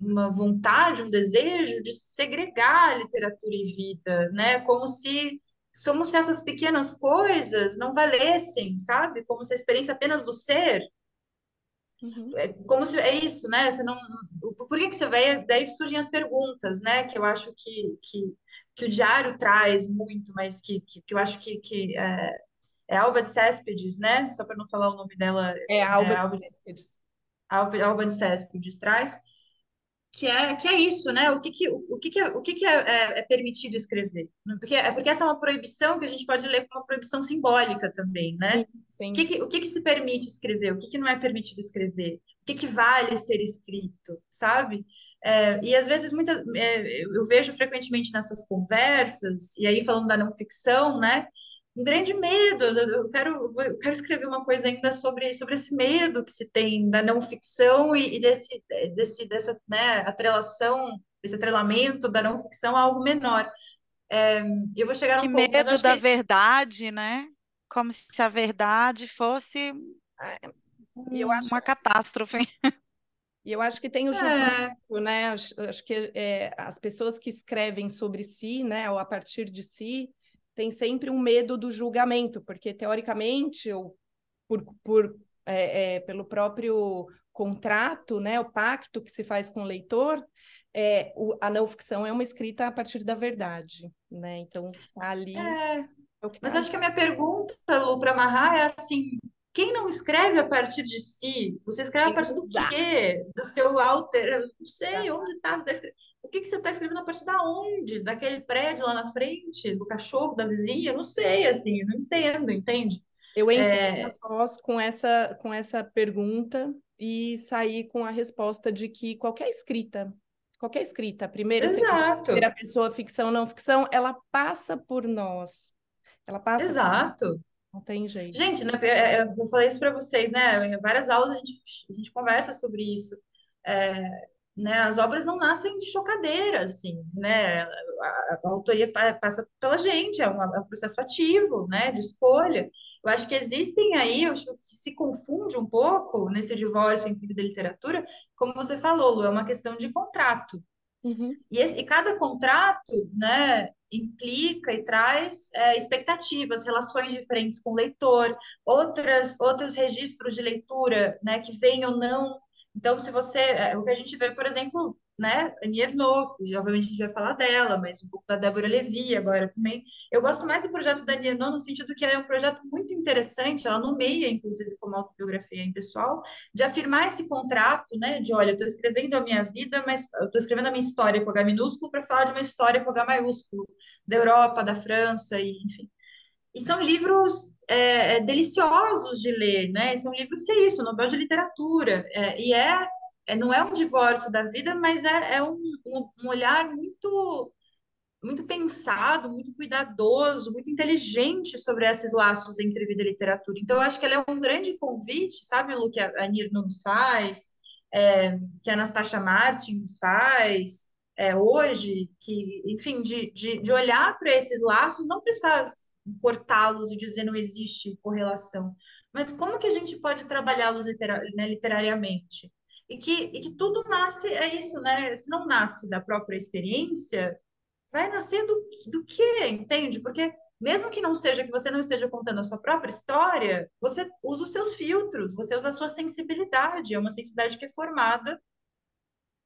uma vontade, um desejo de segregar literatura e vida, né? Como se como se essas pequenas coisas não valessem, sabe? Como se a experiência apenas do ser Uhum. É, como se é isso, né? Você não, por que que você vai? Daí surgem as perguntas, né? Que eu acho que, que, que o diário traz muito, mas que, que, que eu acho que, que é, é Alba de Céspedes, né? Só para não falar o nome dela. É Alba, é Alba de Céspedes. Alba, Alba de Céspedes traz que é, que é isso, né? O que, que, o, que, que, é, o que, que é, é, é, permitido escrever? Porque, é porque essa é uma proibição que a gente pode ler como uma proibição simbólica também, né? Sim. O, que, que, o que, que se permite escrever? O que, que não é permitido escrever? O que, que vale ser escrito, sabe? É, e às vezes muita, é, eu vejo frequentemente nessas conversas, e aí falando da não ficção, né? Um grande medo. Eu quero, eu quero escrever uma coisa ainda sobre, sobre esse medo que se tem da não ficção e, e desse, desse, dessa né, atrelação, esse atrelamento da não ficção a algo menor. É, eu vou chegar que um medo pouco, da que... verdade, né? Como se a verdade fosse eu acho... uma catástrofe. E eu acho que tem o julgamento, é. né? Acho, acho que é, as pessoas que escrevem sobre si, né, ou a partir de si, tem sempre um medo do julgamento, porque teoricamente, ou por, por é, é, pelo próprio contrato, né, o pacto que se faz com o leitor, é, o, a não ficção é uma escrita a partir da verdade, né? Então tá ali. É, É que Mas tá acho que a minha pergunta, Lu, para amarrar é assim: quem não escreve a partir de si? Você escreve a partir do quê? Do seu alter? Eu não sei onde está. O que que você está escrevendo a partir da onde? Daquele prédio lá na frente? Do cachorro, da vizinha? Não sei, assim, eu não entendo, entende? Eu entrei É, com essa, com essa pergunta e saí com a resposta de que qualquer escrita, qualquer escrita, primeira, segunda, exato, terceira pessoa, ficção, não ficção, ela passa por nós. Ela passa, exato. Não tem jeito. Gente, né, eu falei isso para vocês, né? Em várias aulas a gente, a gente conversa sobre isso. É, né, as obras não nascem de chocadeira, assim, né? A, a- autoria pa- passa pela gente, é, uma- é um processo ativo, né, de escolha. Eu acho que existem aí, eu acho que se confunde um pouco nesse divórcio entre e literatura, como você falou, Lu, é uma questão de contrato. Uhum. E, esse- e cada contrato, né, implica e traz é, expectativas, relações diferentes com o leitor, outras, outros registros de leitura, né, que vêm ou não. Então, se você, é, o que a gente vê, por exemplo, né, Annie Ernaux, obviamente a gente vai falar dela, mas um pouco da Débora Levi agora também. Eu gosto mais do projeto da Annie Ernaux no sentido que é um projeto muito interessante, ela nomeia, inclusive, como autobiografia em pessoal, de afirmar esse contrato, né? De olha, eu estou escrevendo a minha vida, mas eu estou escrevendo a minha história com H minúsculo para falar de uma história com H maiúsculo, da Europa, da França, e enfim. E são livros é, é, deliciosos de ler, né? São livros que é isso, Nobel de Literatura. É, e é, é, não é um divórcio da vida, mas é, é um, um, olhar muito muito pensado, muito cuidadoso, muito inteligente sobre esses laços entre vida e literatura. Então, eu acho que ela é um grande convite, sabe, Lu, que a a Nir nos faz, é, que a Anastasia Martin nos faz, é, hoje, que, enfim, de, de, de olhar para esses laços, não precisar cortá-los e dizer não existe correlação, mas como que a gente pode trabalhá-los litera- né, literariamente? E que, e que tudo nasce, é isso, né? Se não nasce da própria experiência, vai nascer do, do quê, entende? Porque mesmo que não seja que você não esteja contando a sua própria história, você usa os seus filtros, você usa a sua sensibilidade, é uma sensibilidade que é formada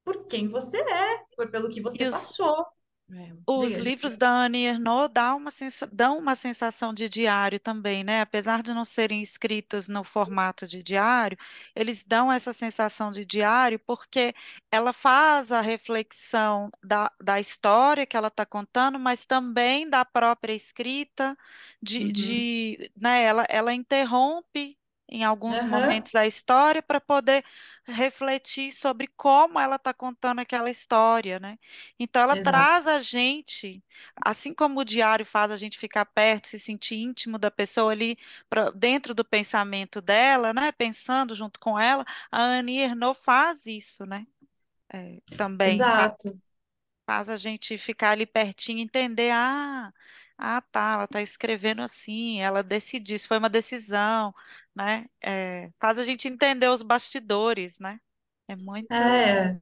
por quem você é, por pelo que E você os, passou. É. Os Diga, livros diga. da Annie Ernaux dão uma, sensa- dão uma sensação de diário também, né? Apesar de não serem escritos no formato de diário, eles dão essa sensação de diário porque ela faz a reflexão da, da história que ela está contando, mas também da própria escrita, de, Uhum. de, né? Ela, ela interrompe em alguns Aham, momentos a história para poder refletir sobre como ela está contando aquela história, né? Então, ela exato. traz a gente, assim como o diário faz a gente ficar perto, se sentir íntimo da pessoa ali, pra, dentro do pensamento dela, né? Pensando junto com ela, a Annie Ernaux faz isso, né? É, também Exato. faz a gente ficar ali pertinho, entender, ah, ah, tá, ela está escrevendo assim, ela decidiu, isso foi uma decisão, né? É, faz a gente entender os bastidores, né? É muito. É,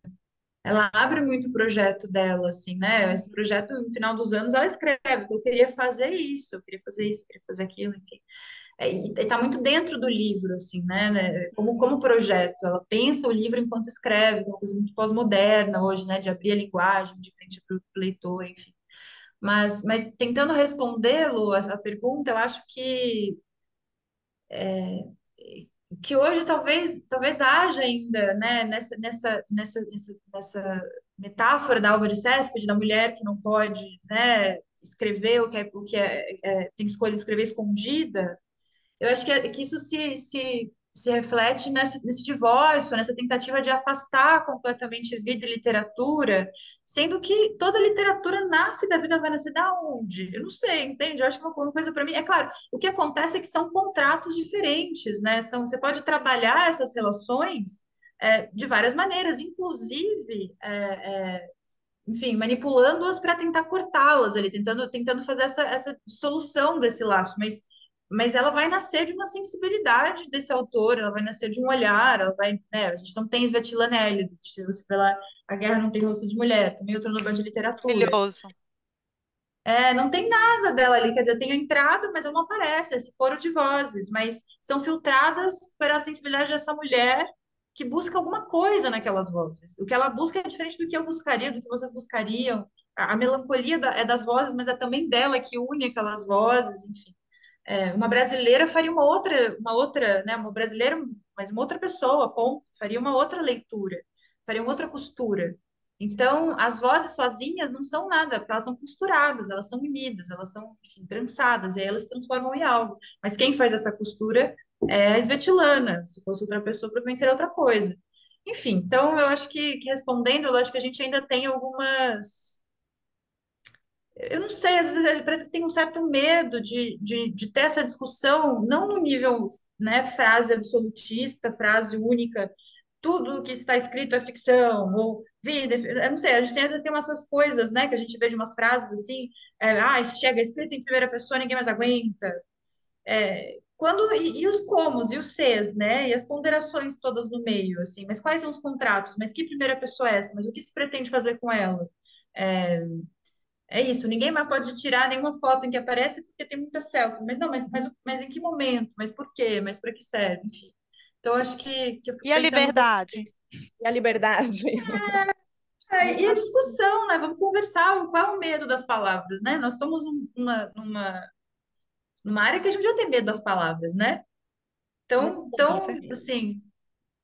ela abre muito o projeto dela, assim, né? Esse projeto, no final dos anos, ela escreve, eu queria fazer isso, eu queria fazer isso, eu queria fazer aquilo, enfim. É, e está muito dentro do livro, assim, né? né? Como, como projeto. Ela pensa o livro enquanto escreve, uma coisa muito pós-moderna hoje, né? De abrir a linguagem de frente para o leitor, enfim. Mas, mas tentando respondê-lo, a, a pergunta, eu acho que, que hoje talvez, talvez haja ainda, né? Nessa, nessa, nessa, nessa, metáfora da alva de céspide, da mulher que não pode, né? Escrever o que é, o que é, é tem escolha de escrever escondida, Eu acho que, é- que isso se, se, se reflete nesse, nesse divórcio, nessa tentativa de afastar completamente vida e literatura, sendo que toda literatura nasce da vida, vai nascer da onde? Eu não sei, entende? Eu acho que uma uma coisa para mim. É claro, o que acontece é que são contratos diferentes, né? São, você pode trabalhar essas relações. é, de várias maneiras, inclusive é, é, enfim, manipulando-as para tentar cortá-las ali, tentando, tentando fazer essa, essa dissolução desse laço, mas, mas ela vai nascer de uma sensibilidade desse autor, ela vai nascer de um olhar, ela vai, né, a gente não tem Svetlana você pela A Guerra Não Tem Rosto de Mulher, também outro Nobel de Literatura. Maravilhoso. É, não tem nada dela ali, quer dizer, tem a entrada, mas ela não aparece, esse coro de vozes, mas são filtradas pela sensibilidade dessa mulher que busca alguma coisa naquelas vozes. O que ela busca é diferente do que eu buscaria, do que vocês buscariam, a, a melancolia da, é das vozes, mas é também dela que une aquelas vozes, enfim. É, uma brasileira faria uma outra, uma outra, né, uma brasileira, mas uma outra pessoa, ponto, faria uma outra leitura, faria uma outra costura. Então, as vozes sozinhas não são nada, porque elas são costuradas, elas são unidas, elas são, enfim, trançadas, e aí elas se transformam em algo. Mas quem faz essa costura é a Svetlana. Se fosse outra pessoa, provavelmente seria outra coisa. Enfim, então eu acho que, que respondendo, eu acho que a gente ainda tem algumas. Eu não sei, às vezes parece que tem um certo medo de, de, de ter essa discussão, não no nível, né, frase absolutista, frase única, tudo que está escrito é ficção, ou vida, eu não sei, a gente tem, às vezes tem umas coisas, né, que a gente vê de umas frases assim, é, ah, chega escrito em primeira pessoa, ninguém mais aguenta. É, quando e, e, os comos e os Cs, né? E as ponderações todas no meio, assim. Mas quais são os contratos? Mas que primeira pessoa é essa? Mas o que se pretende fazer com ela? É, é isso. Ninguém mais pode tirar nenhuma foto em que aparece porque tem muita selfie. Mas não, mas, mas, mas em que momento? Mas por quê? Mas para que serve? Enfim. Então acho que, que e a liberdade? E a liberdade? É, é, e a discussão, né? Vamos conversar. Qual é o medo das palavras, né? Nós estamos numa, numa numa área que a gente já tem medo das palavras, né? Então, então assim,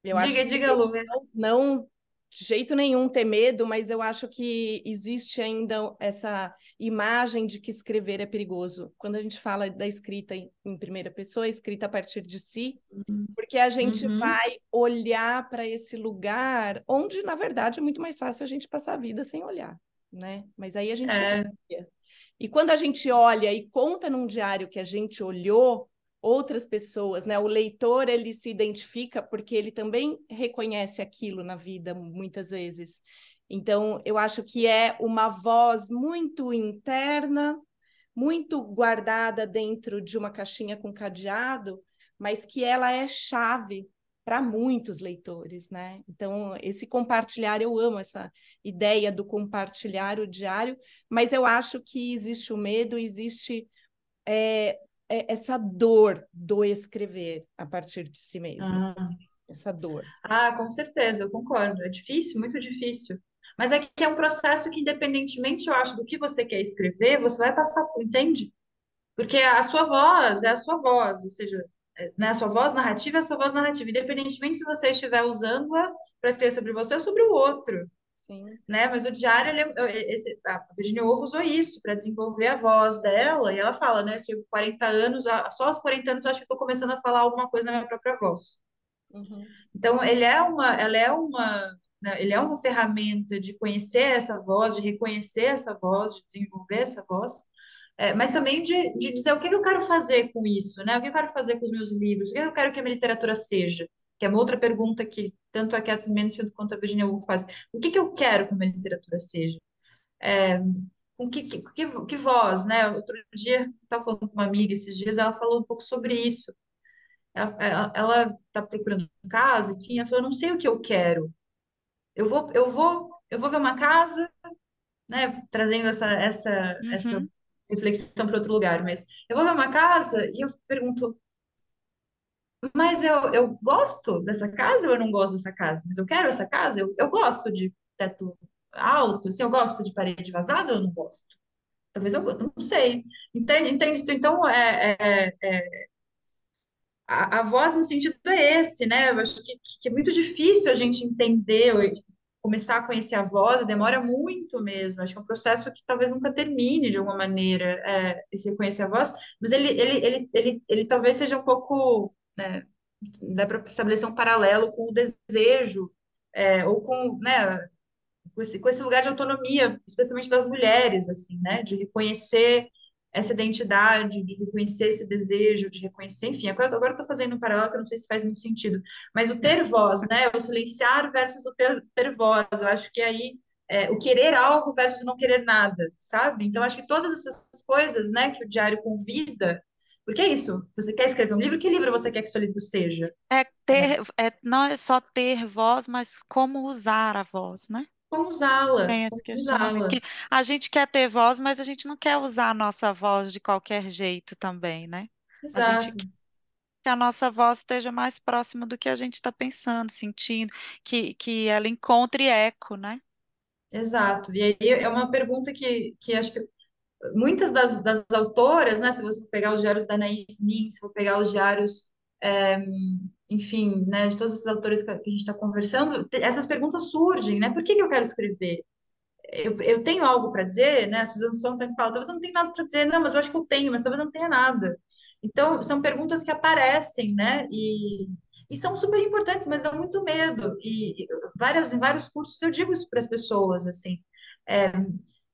eu diga, diga, Lu. Não de jeito nenhum ter medo, mas eu acho que existe ainda essa imagem de que escrever é perigoso. Quando a gente fala da escrita em, em primeira pessoa, escrita a partir de si, uhum. porque a gente uhum. vai olhar para esse lugar onde, na verdade, é muito mais fácil a gente passar a vida sem olhar, né? Mas aí a gente é. E quando a gente olha e conta num diário que a gente olhou outras pessoas, né? O leitor ele se identifica porque ele também reconhece aquilo na vida muitas vezes. Então, eu acho que é uma voz muito interna, muito guardada dentro de uma caixinha com cadeado, mas que ela é chave para muitos leitores, né? Então, esse compartilhar, eu amo essa ideia do compartilhar o diário, mas eu acho que existe o medo, existe é, essa dor do escrever a partir de si mesmo. Ah. Essa dor. Ah, com certeza, eu concordo. É difícil, muito difícil. Mas é que é um processo que, independentemente, eu acho, do que você quer escrever, você vai passar, entende? Porque a sua voz é a sua voz, ou seja, né, a sua voz narrativa é a sua voz narrativa, independentemente se você estiver usando-a para escrever sobre você ou sobre o outro. Sim. Né? Mas o diário, ele, é, esse, a Virginia Woolf usou isso para desenvolver a voz dela, e ela fala, né, tive 40 anos, só aos 40 anos acho que estou começando a falar alguma coisa na minha própria voz. Uhum. Então, ele é uma, ela é uma, né, ele é uma ferramenta de conhecer essa voz, de reconhecer essa voz, de desenvolver essa voz, é, mas também de, de dizer o que eu quero fazer com isso, né? O que eu quero fazer com os meus livros, o que eu quero que a minha literatura seja, que é uma outra pergunta que tanto a Catherine Mansfield quanto a Virginia Woolf faz. O que, que eu quero que a minha literatura seja? É, com que, que, que, que voz, né? Outro dia, estava falando com uma amiga esses dias, ela falou um pouco sobre isso. Ela está procurando casa, enfim, ela falou, não sei o que eu quero. Eu vou, eu vou, eu vou ver uma casa, né? Trazendo essa, essa, uhum. essa reflexão para outro lugar, mas eu vou ver uma casa e eu pergunto, mas eu, eu gosto dessa casa ou eu não gosto dessa casa? Mas eu quero essa casa? Eu, eu gosto de teto alto, assim, eu gosto de parede vazada ou eu não gosto? Talvez eu não sei. Entende? Entende? Então, é, é, é a, a, voz no sentido é esse, né? Eu acho que, que é muito difícil a gente entender começar a conhecer a voz demora muito mesmo. Acho que é um processo que talvez nunca termine de alguma maneira, é, esse conhecer a voz, mas ele, ele, ele, ele, ele talvez seja um pouco, né, dá para estabelecer um paralelo com o desejo, é, ou com, né, com esse, com esse lugar de autonomia, especialmente das mulheres, assim, né, de reconhecer essa identidade, de reconhecer esse desejo, de reconhecer, enfim, agora, estou fazendo um paralelo que eu não sei se faz muito sentido, mas o ter voz, né, o silenciar versus o ter, ter voz, eu acho que aí é, o querer algo versus não querer nada, sabe? Então, acho que todas essas coisas, né, que o diário convida, porque é isso, você quer escrever um livro, que livro você quer que seu livro seja? É ter, é, não é só ter voz, mas como usar a voz, né? como usá-la. Tem esse questionamento. Que a gente quer ter voz, mas a gente não quer usar a nossa voz de qualquer jeito também, né? A gente quer que a nossa voz esteja mais próxima do que a gente está pensando, sentindo, que, que ela encontre eco, né? exato. E aí é uma pergunta que, que acho que muitas das, das autoras, né, se você pegar os diários da Anaïs Nin, se for pegar os diários, é, enfim, né, de todos esses autores que a gente está conversando, essas perguntas surgem, né? Por que que eu quero escrever? Eu, eu tenho algo para dizer, né? A Susan Sontag fala, talvez eu não tenha nada para dizer, não, mas eu acho que eu tenho, mas talvez eu não tenha nada. Então, são perguntas que aparecem, né? E, e são super importantes, mas dão muito medo. E, e várias, em vários cursos eu digo isso para as pessoas, assim. É,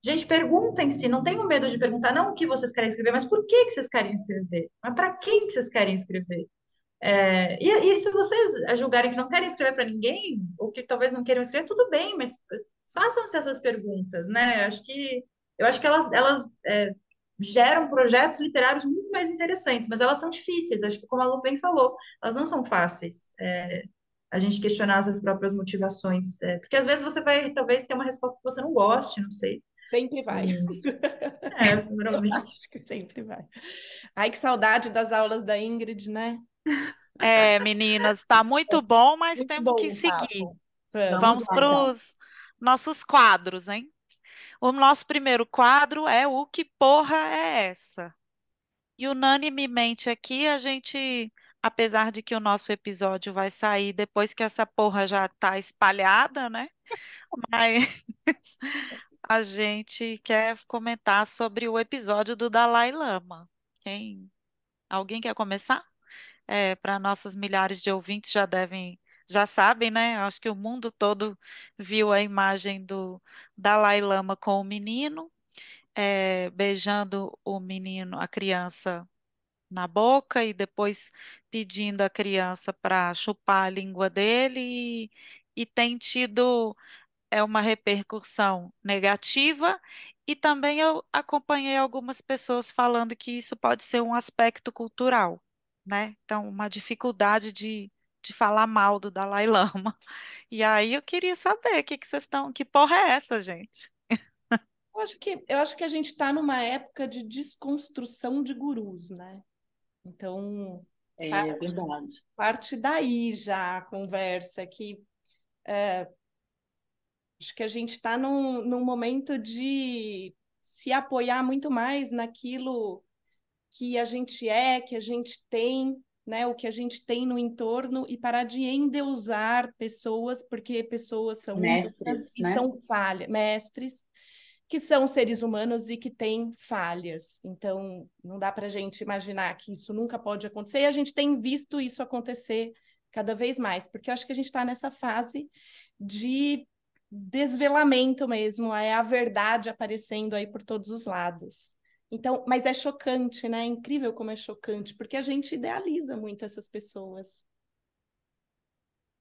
gente, perguntem-se, não tenham medo de perguntar, não o que vocês querem escrever, mas por que, que vocês querem escrever? Mas para quem que vocês querem escrever? É, e, e se vocês julgarem que não querem escrever para ninguém, ou que talvez não queiram escrever, tudo bem, mas façam-se essas perguntas, né? Acho que eu acho que elas, elas é, geram projetos literários muito mais interessantes, mas elas são difíceis. Acho que como a Lu bem falou, elas não são fáceis. É, a gente questionar as próprias motivações, é, porque às vezes você vai talvez ter uma resposta que você não goste, não sei. Sempre vai. É, normalmente. Acho que sempre vai. Ai, que saudade das aulas da Ingrid, né? É, meninas, está muito bom, mas Muito temos bom que seguir. Vamos Vamos lá, para então. os nossos quadros, hein? O nosso primeiro quadro é o Que Porra é Essa? E unanimemente aqui a gente, apesar de que o nosso episódio vai sair depois que essa porra já tá espalhada, né? Mas a gente quer comentar sobre o episódio do Dalai Lama. Quem? Alguém quer começar? É, para nossas milhares de ouvintes já devem, já sabem, né? Acho que o mundo todo viu a imagem do Dalai Lama com o menino, é, beijando o menino, a criança na boca e depois pedindo à criança para chupar a língua dele e, e tem tido é uma repercussão negativa e também eu acompanhei algumas pessoas falando que isso pode ser um aspecto cultural, né? Então, uma dificuldade de, de falar mal do Dalai Lama. E aí eu queria saber o que que vocês estão, que porra é essa, gente? Eu acho que, eu acho que a gente está numa época de desconstrução de gurus, né? Então, É parte, verdade. parte daí já a conversa, que é, acho que a gente está num, num momento de se apoiar muito mais naquilo que a gente é, que a gente tem, né? O que a gente tem no entorno e parar de endeusar pessoas, porque pessoas são Mestres, e né? são falhas, mestres que são seres humanos e que têm falhas. Então, não dá para a gente imaginar que isso nunca pode acontecer, e a gente tem visto isso acontecer cada vez mais, porque eu acho que a gente está nessa fase de desvelamento mesmo, é a verdade aparecendo aí por todos os lados. Então, mas é chocante, né? É incrível como é chocante, porque a gente idealiza muito essas pessoas.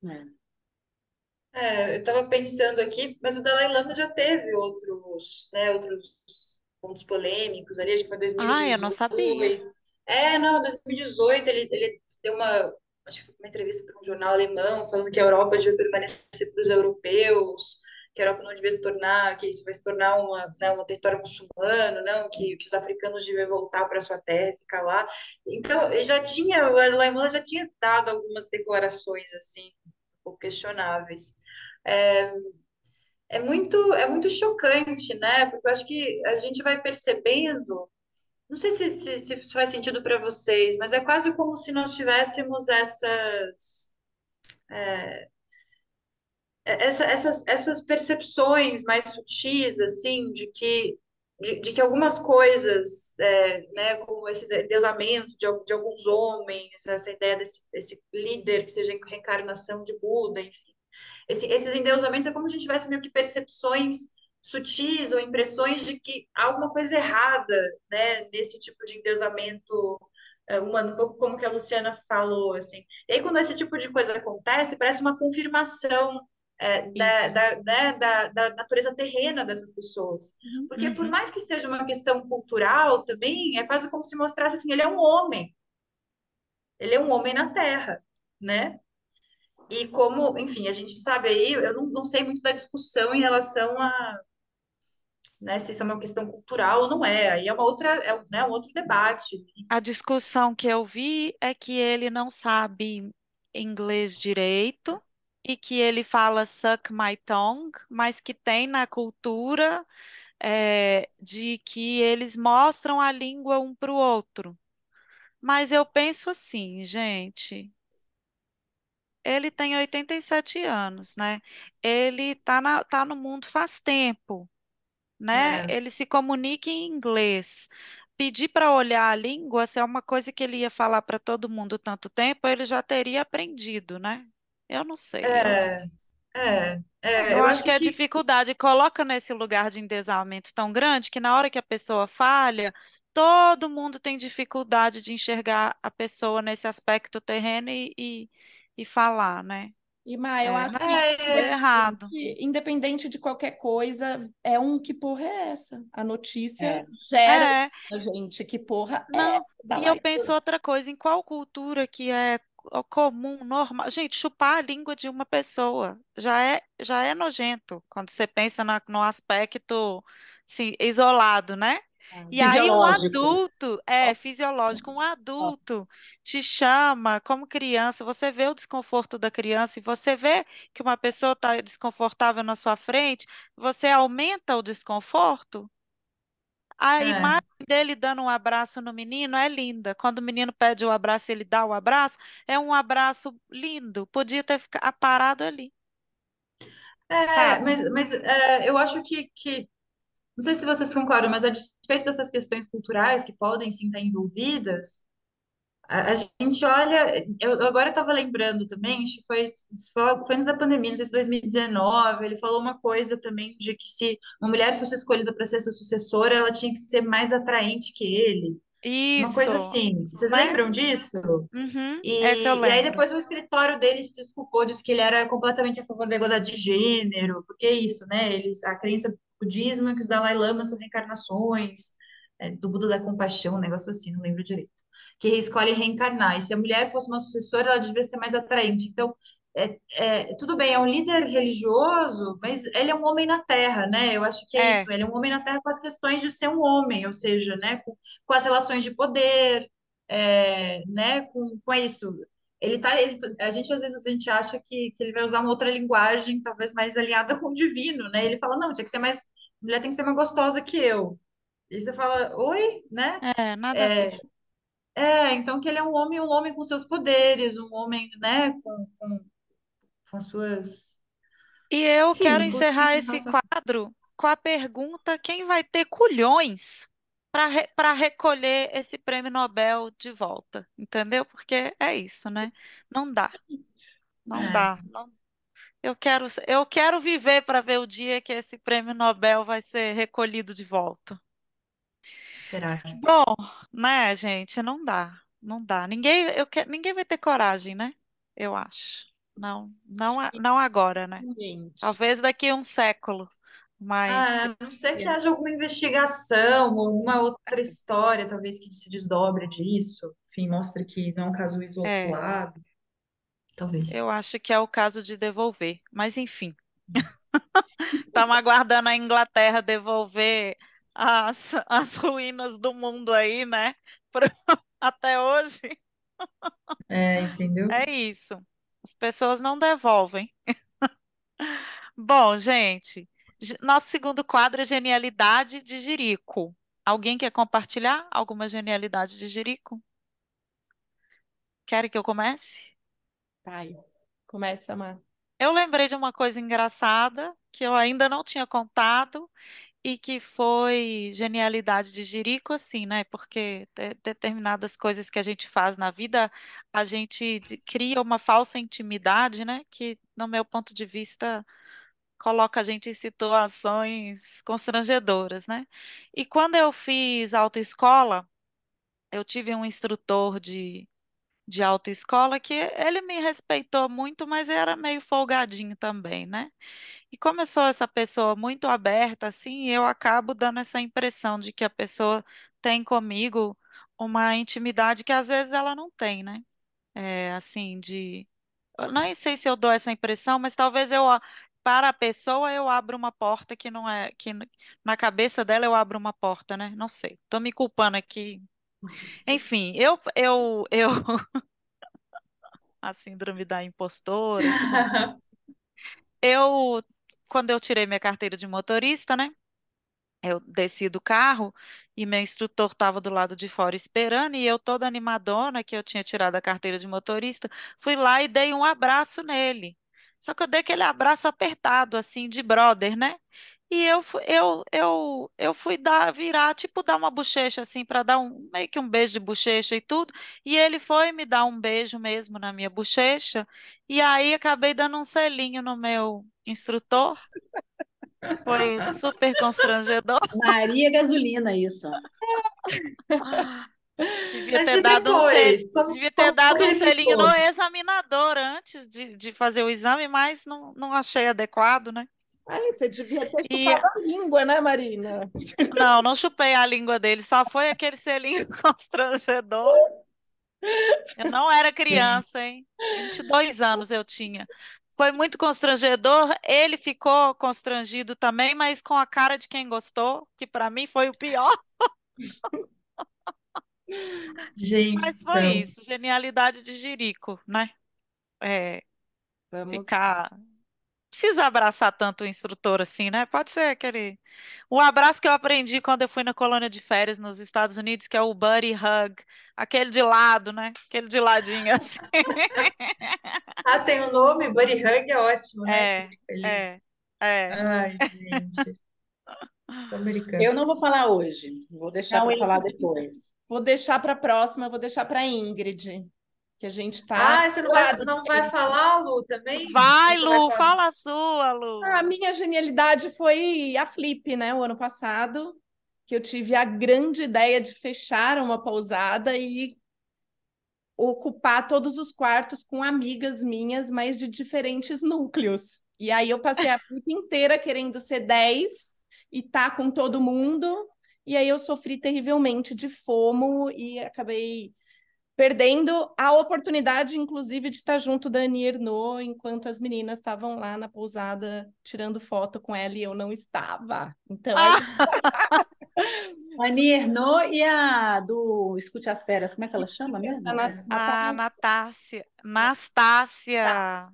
É. É, eu estava pensando aqui, mas o Dalai Lama já teve outros, né, outros pontos polêmicos ali, acho que foi Ah, eu não sabia. 2018. É, não, 2018 ele, ele deu uma, acho que foi uma entrevista para um jornal alemão falando que a Europa devia permanecer para os europeus, que a Europa não devia se tornar, que isso vai se tornar uma, né, um território muçulmano, não, que, que os africanos deviam voltar para sua terra e ficar lá. Então, já tinha, o Lama já tinha dado algumas declarações assim, um pouco questionáveis. É, é muito, é muito chocante, né? Porque eu acho que a gente vai percebendo, não sei se, se, se faz sentido para vocês, mas é quase como se nós tivéssemos essas, essa, essas, essas percepções mais sutis, assim, de que, de, de que algumas coisas, é, né, como esse deusamento de, de alguns homens, essa ideia desse, desse líder que seja reencarnação de Buda, enfim. Esse- esses endeusamentos é como se a gente tivesse meio que percepções sutis ou impressões de que há alguma coisa errada, né, nesse tipo de endeusamento é, humano, um pouco como que a Luciana falou, assim. E aí, quando esse tipo de coisa acontece, parece uma confirmação é, da, da, né, da, da natureza terrena dessas pessoas. Uhum. Porque por Uhum. mais que seja uma questão cultural também, é quase como se mostrasse assim, ele é um homem. Ele é um homem na Terra, né? E como, enfim, a gente sabe aí, eu não, não sei muito da discussão em relação a, né, se isso é uma questão cultural ou não é. Aí é uma outra, é, né, um outro debate. A discussão que eu vi é que ele não sabe inglês direito e que ele fala suck my tongue, mas que tem na cultura é, de que eles mostram a língua um para o outro. Mas eu penso assim, gente, ele tem 87 anos, né? Ele tá, na, tá no mundo faz tempo, né? É, Ele se comunica em inglês. Pedir para olhar a língua, se é uma coisa que ele ia falar para todo mundo tanto tempo, ele já teria aprendido, né? Eu não sei, eu é, é, é, Eu eu acho que a que dificuldade coloca nesse lugar de endesamento tão grande que na hora que a pessoa falha, todo mundo tem dificuldade de enxergar a pessoa nesse aspecto terreno e, e, e falar, né? E, Má, eu É, acho que, é, errado. que, independente de qualquer coisa, é um que porra é essa? A notícia É, gera É, a gente, que porra é não. da E eu penso outra coisa, em qual cultura que é co- comum, normal? Gente, chupar a língua de uma pessoa já é, já é nojento quando você pensa na- no aspecto, assim, isolado, né? E aí um adulto, é fisiológico, um adulto te chama como criança, você vê o desconforto da criança e você vê que uma pessoa está desconfortável na sua frente, você aumenta o desconforto? A é, imagem dele dando um abraço no menino é linda. Quando o menino pede o abraço, ele dá o abraço, é um abraço lindo. Podia ter ficado parado ali, é, mas, mas é, eu acho que, que, não sei se vocês concordam, mas a despeito dessas questões culturais que podem sim estar envolvidas, A, a gente olha, eu eu agora estava lembrando também, acho que foi, foi antes da pandemia, não sei se 2019, ele falou uma coisa também de que se uma mulher fosse escolhida para ser sua sucessora, ela tinha que ser mais atraente que ele. Uma coisa Isso, assim. Vocês lembram disso? Uhum, E, e aí depois o escritório dele se desculpou, disse que ele era completamente a favor da igualdade de gênero, porque é isso, né? Eles, a crença budismo é que os Dalai Lama são reencarnações, é, do Buda da Compaixão, um negócio assim, não lembro direito. Que escolhe reencarnar. E se a mulher fosse uma sucessora, ela devia ser mais atraente. Então, é, é, tudo bem, é um líder religioso, mas ele é um homem na Terra, né? Eu acho que é isso. É, Ele é um homem na Terra com as questões de ser um homem, ou seja, né? Com, com as relações de poder, é, né, com, com isso. Ele tá, ele, a gente às vezes a gente acha que, que ele vai usar uma outra linguagem, talvez mais alinhada com o divino, né? Ele fala, não, tinha que ser mais, mulher tem que ser mais gostosa que eu. E você fala, oi, né? é, nada a ver. É, é, então que ele é um homem, um homem com seus poderes, um homem, né, com, com, com as suas, E eu quero com os encerrar esse quadro com a pergunta: quem vai ter culhões para recolher esse prêmio Nobel de volta? Entendeu? Porque é isso, né? Não dá, não é, dá. Não Eu quero, eu quero viver para ver o dia que esse prêmio Nobel vai ser recolhido de volta. esperar. Bom, né, gente? Não dá, não dá. Ninguém, eu que, ninguém vai ter coragem, né? Eu acho. Não, não, não agora, né? Talvez daqui a um século. Mas Ah, a não ser que haja alguma investigação, alguma outra história, talvez que se desdobre disso. Enfim, mostre que não é um caso é, isolado. Talvez. eu acho que é o caso de devolver. Mas enfim, estamos aguardando a Inglaterra devolver as, as ruínas do mundo aí, né? Pro- Até hoje. É, entendeu? É isso. As pessoas não devolvem. Bom, gente, ge- nosso segundo quadro é Genialidade de Jerico. Alguém quer compartilhar alguma genialidade de Jerico? Querem que eu comece? Tá aí. Começa, Má. Eu lembrei de uma coisa engraçada que eu ainda não tinha contado e que foi genialidade de Jerico, assim, né? Porque de- determinadas coisas que a gente faz na vida, a gente cria uma falsa intimidade, né? Que, no meu ponto de vista, coloca a gente em situações constrangedoras, né? E quando eu fiz autoescola, eu tive um instrutor de, de autoescola que ele me respeitou muito, mas era meio folgadinho também, né? E como eu sou essa pessoa muito aberta, assim, eu acabo dando essa impressão de que a pessoa tem comigo uma intimidade que às vezes ela não tem, né? É, assim, de eu nem sei se eu dou essa impressão, mas talvez eu, para a pessoa, eu abro uma porta que não é, que na cabeça dela eu abro uma porta, né? Não sei. Tô me culpando aqui. Enfim, eu, eu, eu, a síndrome da impostora eu, quando eu tirei minha carteira de motorista, né? Eu desci do carro e meu instrutor estava do lado de fora esperando, e eu, toda animadona, que eu tinha tirado a carteira de motorista, fui lá e dei um abraço nele. Só que eu dei aquele abraço apertado, assim, de brother, né? E eu, eu, eu, eu fui dar, virar, tipo, dar uma bochecha, assim, para dar um, meio que um beijo de bochecha e tudo. E ele foi me dar um beijo mesmo na minha bochecha. E aí acabei dando um selinho no meu instrutor. Foi super constrangedor. Maria Gasolina, isso. Devia Mas ter dado um sel... depois? Como, Devia ter dado um selinho no examinador antes de, de fazer o exame, mas não, não achei adequado, né? Ai, você devia ter E chupado a língua, né, Marina? não, não chupei a língua dele, só foi aquele selinho constrangedor. Eu não era criança, hein? 22 anos eu tinha. Foi muito constrangedor. Ele ficou constrangido também, mas com a cara de quem gostou, que para mim foi o pior. Gente Mas foi isso, genialidade de Jerico, né? É, Vamos. ficar. Precisa abraçar tanto o instrutor assim, né? Pode ser aquele. O abraço que eu aprendi quando eu fui na colônia de férias nos Estados Unidos, que é o buddy hug, aquele de lado, né? Aquele de ladinho assim. Ah, tem o nome, Buddy Hug é ótimo, né? É, é, é. Ai, gente, brincando. Eu não vou falar hoje, vou deixar para falar depois. Vou deixar para a próxima, vou deixar para Ingrid, que a gente tá. Ah, você não vai, lado não vai falar, Lu, também? Vai, vai Lu, falar? fala a sua, Lu. A minha genialidade foi a Flip, né? O ano passado, que eu tive a grande ideia de fechar uma pousada e ocupar todos os quartos com amigas minhas, mas de diferentes núcleos. E aí eu passei a Flip inteira querendo ser 10 e tá com todo mundo. E aí eu sofri terrivelmente de FOMO e acabei perdendo a oportunidade, inclusive, de estar junto da Annie Ernaux enquanto as meninas estavam lá na pousada tirando foto com ela e eu não estava. Então, aí, Annie Ernaux e a do Escute as Feras, como é que ela chama mesmo? essa na- A na- Natácia. Nastácia.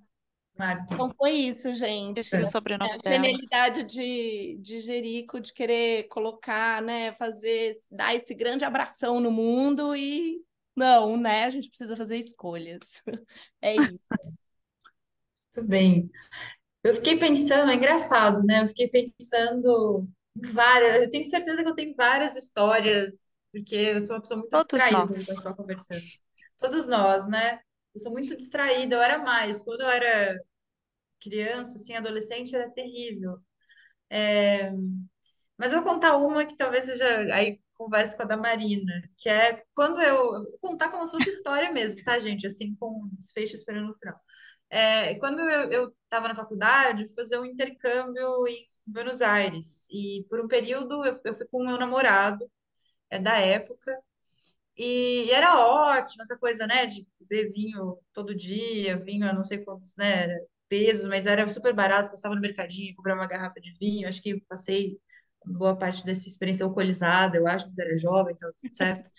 Marta. então foi isso, gente. O É, sobrenome a dela. genialidade de, de Jerico de querer colocar, né, fazer, dar esse grande abração no mundo e não, né? A gente precisa fazer escolhas. É isso. Muito bem. Eu fiquei pensando, é engraçado, né? Eu fiquei pensando em várias. Eu tenho certeza que eu tenho várias histórias, porque eu sou uma pessoa muito Todos distraída nós. conversando. Todos nós, né? Eu sou muito distraída, eu era mais. Quando eu era criança, assim, adolescente, era terrível. É, Mas eu vou contar uma que talvez seja. Aí converse com a da Marina, que é quando eu. Vou contar como se fosse história mesmo, tá, gente? Assim, com desfecho esperando no final. É, quando eu estava na faculdade, fui fazer um intercâmbio em Buenos Aires. E por um período eu, eu fui com o meu namorado, é da época, e, e era ótimo essa coisa, né, de beber vinho todo dia, vinho a não sei quantos, né, era pesos, mas era super barato, passava no mercadinho, comprava uma garrafa de vinho, acho que passei boa parte dessa experiência alcoolizada, eu acho, mas era jovem, então tudo certo.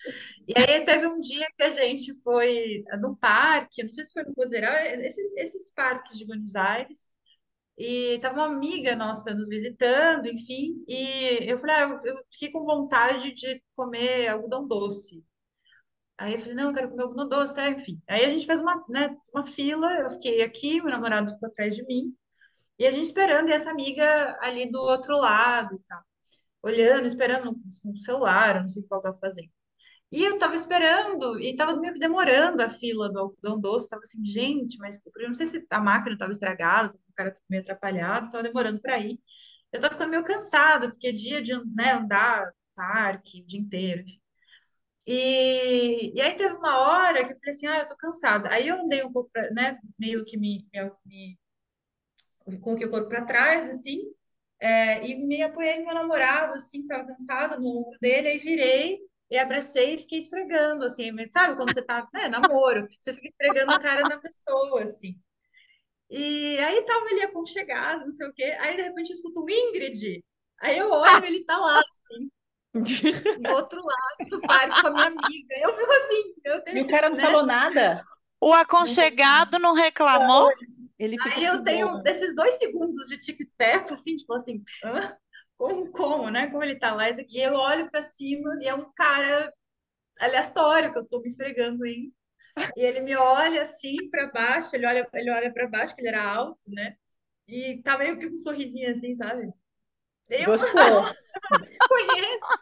E aí teve um dia que a gente foi no parque, não sei se foi no Pozeral, esses, esses parques de Buenos Aires, e tava uma amiga nossa nos visitando, enfim, e eu falei, ah, eu fiquei com vontade de comer algodão doce. Aí eu falei, não, eu quero comer algodão doce, tá? Enfim. Aí a gente fez uma, né, uma fila, eu fiquei aqui, meu namorado ficou atrás de mim, e a gente esperando, e essa amiga ali do outro lado, tal, olhando, esperando no, celular, não sei o que ela estava fazendo. E eu tava esperando, e tava meio que demorando a fila do algodão doce, tava assim, gente, mas eu não sei se a máquina tava estragada, o cara tava meio atrapalhado, tava demorando para ir. Eu tava ficando meio cansada, porque é dia de, né, andar parque o dia inteiro, enfim. E, e aí teve uma hora que eu falei assim, ah, eu tô cansada. Aí eu andei um pouco, pra, né, meio que me, me, me coloquei o corpo para trás, assim, é, e me apoiei no meu namorado, assim, tava cansada, no ombro dele, aí virei e abracei e fiquei esfregando, assim, sabe quando você tá, né, namoro, você fica esfregando a cara da pessoa, assim. E aí tava ele aconchegado, não sei o quê, aí de repente eu escuto o Ingrid, aí eu olho, ele tá lá, assim, do outro lado do parque com a minha amiga, eu fico assim, eu tenho E o cara não né, falou nada? O aconchegado não reclamou? Ele Aí eu assim, tenho boa. desses dois segundos de tic-tac, assim, tipo assim, hã? Como, como, né? Como ele tá lá? E eu olho pra cima e é um cara aleatório que eu tô me esfregando em. E ele me olha assim para baixo, ele olha, ele olha para baixo, que ele era alto, né? E tá meio que com um sorrisinho assim, sabe? Eu Gostou? conheço.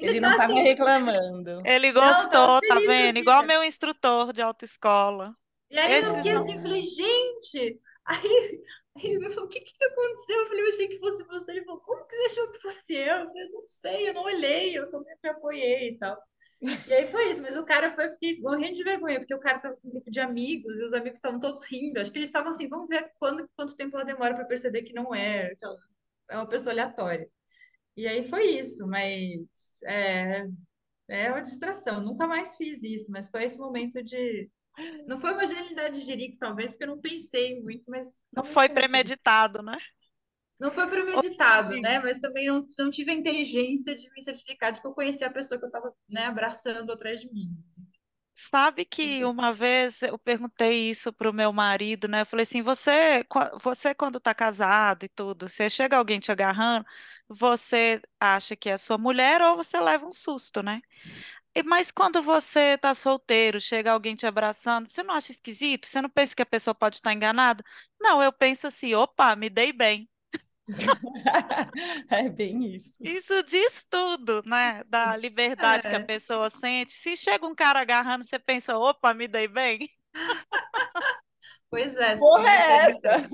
Ele tá não estava assim, reclamando. Ele Não, gostou, tá feliz da vendo? Igual meu instrutor de autoescola. E aí eu Esses fiquei não. assim, falei, gente. Aí, aí ele me falou, o que que aconteceu? Eu falei, eu achei que fosse você. Ele falou, como que você achou que fosse eu? Eu falei, não sei, eu não olhei, eu só me apoiei e tal. E aí foi isso, mas o cara foi, eu fiquei morrendo de vergonha, porque o cara tava com um grupo de amigos e os amigos estavam todos rindo. Acho que eles estavam assim, vamos ver quando, quanto tempo ela demora para perceber que não é, é uma pessoa aleatória. E aí foi isso, mas é, é uma distração. Nunca mais fiz isso, mas foi esse momento de. Não foi uma genialidade de jirico, talvez, porque eu não pensei muito, mas Não foi premeditado, né? Não foi premeditado, Sim. né? Mas também não, não tive a inteligência de me certificar de que eu conhecia a pessoa que eu estava, né, abraçando atrás de mim. assim. Sabe que uma vez eu perguntei isso pro meu marido, né? Eu falei assim, você, você quando tá casado e tudo, você chega alguém te agarrando, você acha que é sua mulher ou você leva um susto, né? E- Mas quando você tá solteiro, chega alguém te abraçando, você não acha esquisito? Você não pensa que a pessoa pode estar enganada? Não, eu penso assim, opa, me dei bem. É bem isso. Isso diz tudo, né? Da liberdade que a É, pessoa sente. Se chega um cara agarrando, você pensa, opa, me dei bem. pois é, Porra é essa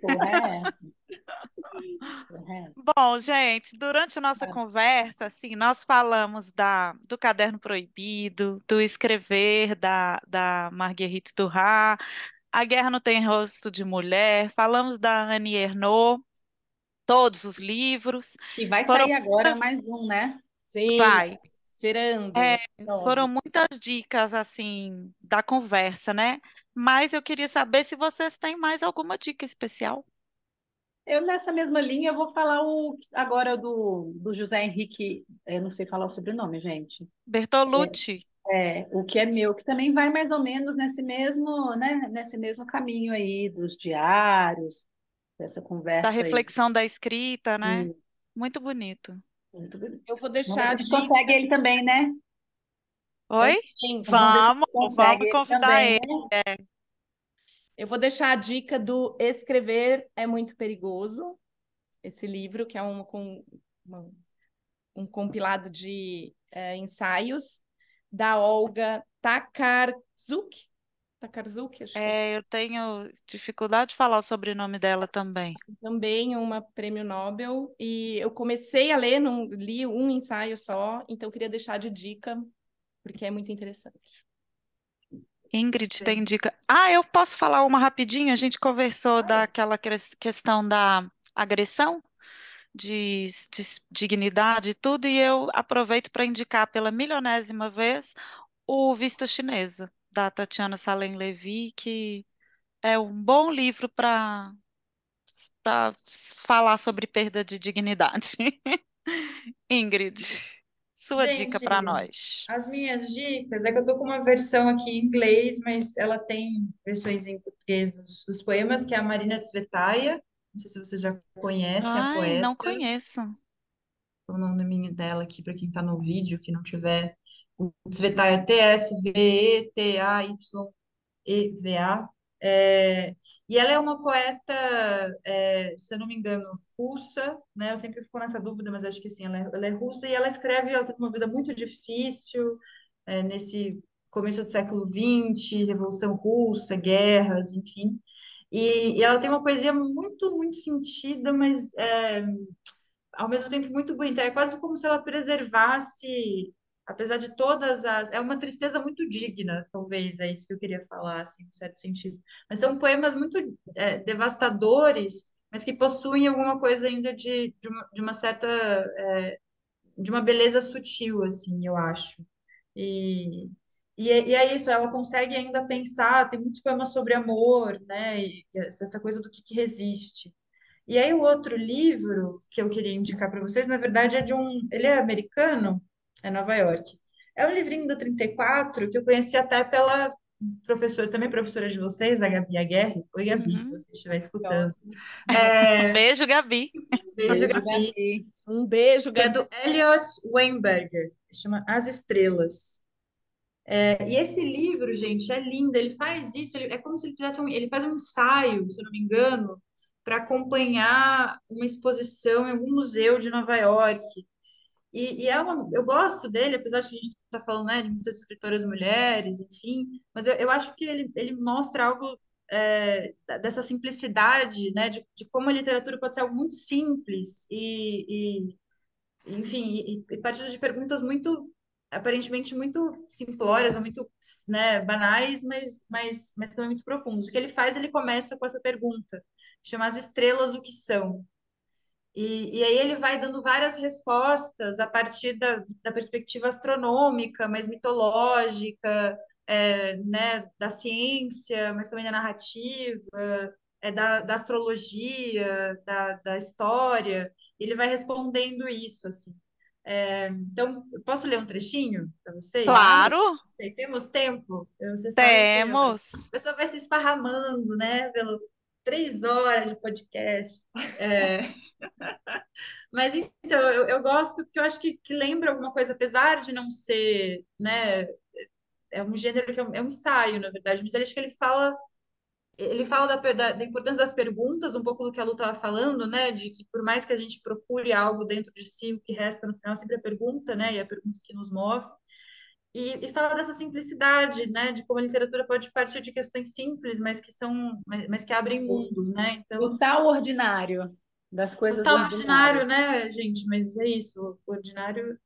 porra é é? Bom, gente, durante a nossa Ah, conversa, assim, nós falamos da, do caderno proibido, do escrever da, da Marguerite Duras, A Guerra Não Tem Rosto de Mulher, falamos da Annie Ernaux, todos os livros. E vai Foram sair agora muitas, mais um, né? Sim, vai, esperando, é, foram ansiosa. muitas dicas, assim, da conversa, né? Mas eu queria saber se vocês têm mais alguma dica especial. Eu, nessa mesma linha, eu vou falar o, agora do, do José Henrique, eu não sei falar o sobrenome, gente. Bertolucci, É, o que é meu, que também vai mais ou menos nesse mesmo, né, nesse mesmo caminho aí dos diários, dessa da conversa aí. reflexão da escrita, né? Hum, Muito bonito. muito bonito. Eu vou deixar a a gente dica consegue ele também, né? Oi? também. Vamos Vamos, vamos ele convidar também, ele. né? Eu vou deixar a dica do Escrever é Muito Perigoso, esse livro, que é um, com, uma- um compilado de eh, ensaios da Olga Takarzuk. Takarzuk, acho é É, eu tenho dificuldade de falar o sobrenome dela também. também uma prêmio Nobel. E eu comecei a ler, não li um ensaio só, então eu queria deixar de dica, porque é muito interessante. Ingrid tem dica. Ah, eu posso falar uma rapidinho? A gente conversou daquela ques- questão da agressão, de, de dignidade e tudo, e eu aproveito para indicar pela milionésima vez o Vista Chinesa, da Tatiana Salem Levy, que é um bom livro para para falar sobre perda de dignidade. Ingrid, sua dica para Gente, nós. as minhas dicas é que eu tô com uma versão aqui em inglês, mas ela tem versões em português dos, dos poemas, que é a Marina Tsvetaia. Não sei se vocês já conhecem a Ai, não poeta. conheço. o nome dela aqui para quem está no vídeo, que não tiver. O Tsvetaia é T-S-V-E-T-A-Y-E-V-A. É, e ela é uma poeta, é, se eu não me engano, russa, né? Eu sempre fico nessa dúvida, mas acho que sim, ela é, ela é russa e ela escreve, ela teve uma vida muito difícil, é, nesse começo do século XX, Revolução Russa, guerras, enfim. E, e ela tem uma poesia muito, muito sentida, mas é, ao mesmo tempo muito bonita. É quase como se ela preservasse, apesar de todas as. É uma tristeza muito digna, talvez, é isso que eu queria falar, assim, em certo sentido. Mas são poemas muito é, devastadores, mas que possuem alguma coisa ainda de, de, uma, de uma certa. é, de uma beleza sutil, assim, eu acho. E. E é, e é isso, ela consegue ainda pensar, tem muitos poemas sobre amor, né? E essa coisa do que, que resiste. E aí o outro livro que eu queria indicar para vocês, na verdade, é de um, ele é americano, é Nova York. É um livrinho da 34 que eu conheci até pela professora, também professora de vocês, a Gabi Aguerre. Oi, Gabi, Uhum. se você estiver escutando. Beijo, Gabi. Beijo, Gabi. Gabi. Um beijo, Que é Gabi. do Elliot Weinberger, chama As Estrelas. É, e esse livro, gente, é lindo. Ele faz isso, ele- é como se ele fizesse um, ele faz um ensaio, se eu não me engano, para acompanhar uma exposição em algum museu de Nova York. E, e é uma, eu gosto dele, apesar de a gente está falando, né, de muitas escritoras mulheres, enfim, mas eu, eu acho que ele, ele mostra algo é, dessa simplicidade, né, de, de como a literatura pode ser algo muito simples e, e enfim, e, e partindo de perguntas muito, aparentemente muito simplórias, ou muito, né, banais, mas, mas, mas também muito profundas. O que ele faz, ele começa com essa pergunta, chama As Estrelas o que são? E, e aí ele vai dando várias respostas a partir da, da perspectiva astronômica, mais mitológica, é, né, da ciência, mas também da narrativa, é, da, da astrologia, da, da história. Ele vai respondendo isso, assim. É, então, posso ler um trechinho para vocês? Claro, Temos tempo? Temos. a pessoa vai se esparramando, né, pelo três horas de podcast. É, mas então, eu, eu gosto porque eu acho que, que lembra alguma coisa, apesar de não ser, né, é um gênero que é um, é um ensaio, na verdade, mas eu acho que ele fala, ele fala da, da, da importância das perguntas, um pouco do que a Lu estava falando, né, de que por mais que a gente procure algo dentro de si, o que resta no final é sempre a pergunta, né, e a pergunta que nos move. E, e fala dessa simplicidade, né, de como a literatura pode partir de questões simples, mas que são, mas, mas que abrem mundos, né? Então, O tal ordinário, das coisas o tal ordinário, né, gente? Mas é isso, o ordinário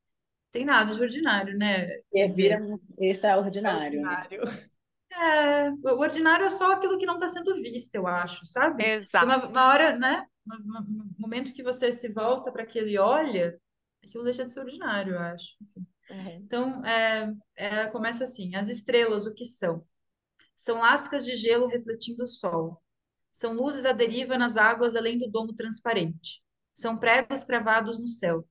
tem nada de ordinário, né? Dizer, vira extraordinário. Ordinário. é, o ordinário é só aquilo que não está sendo visto, eu acho, sabe? Exato. Uma, uma hora, né? No, momento que você se volta para aquilo e olha, aquilo deixa de ser ordinário, eu acho. Enfim. Uhum. Então, é, é, começa assim: as estrelas, o que são? São lascas de gelo refletindo o sol. São luzes à deriva nas águas além do domo transparente. São pregos cravados no céu.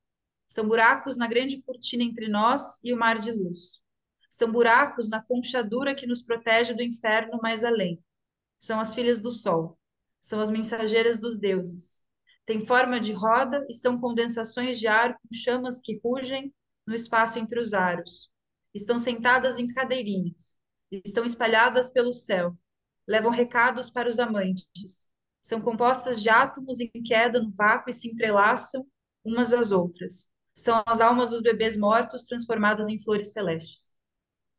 São buracos na grande cortina entre nós e o mar de luz. São buracos na conchadura que nos protege do inferno mais além. São as filhas do sol. São as mensageiras dos deuses. Têm forma de roda e são condensações de ar com chamas que rugem no espaço entre os aros. Estão sentadas em cadeirinhas. Estão espalhadas pelo céu. Levam recados para os amantes. São compostas de átomos em queda no vácuo e se entrelaçam umas às outras. São as almas dos bebês mortos transformadas em flores celestes.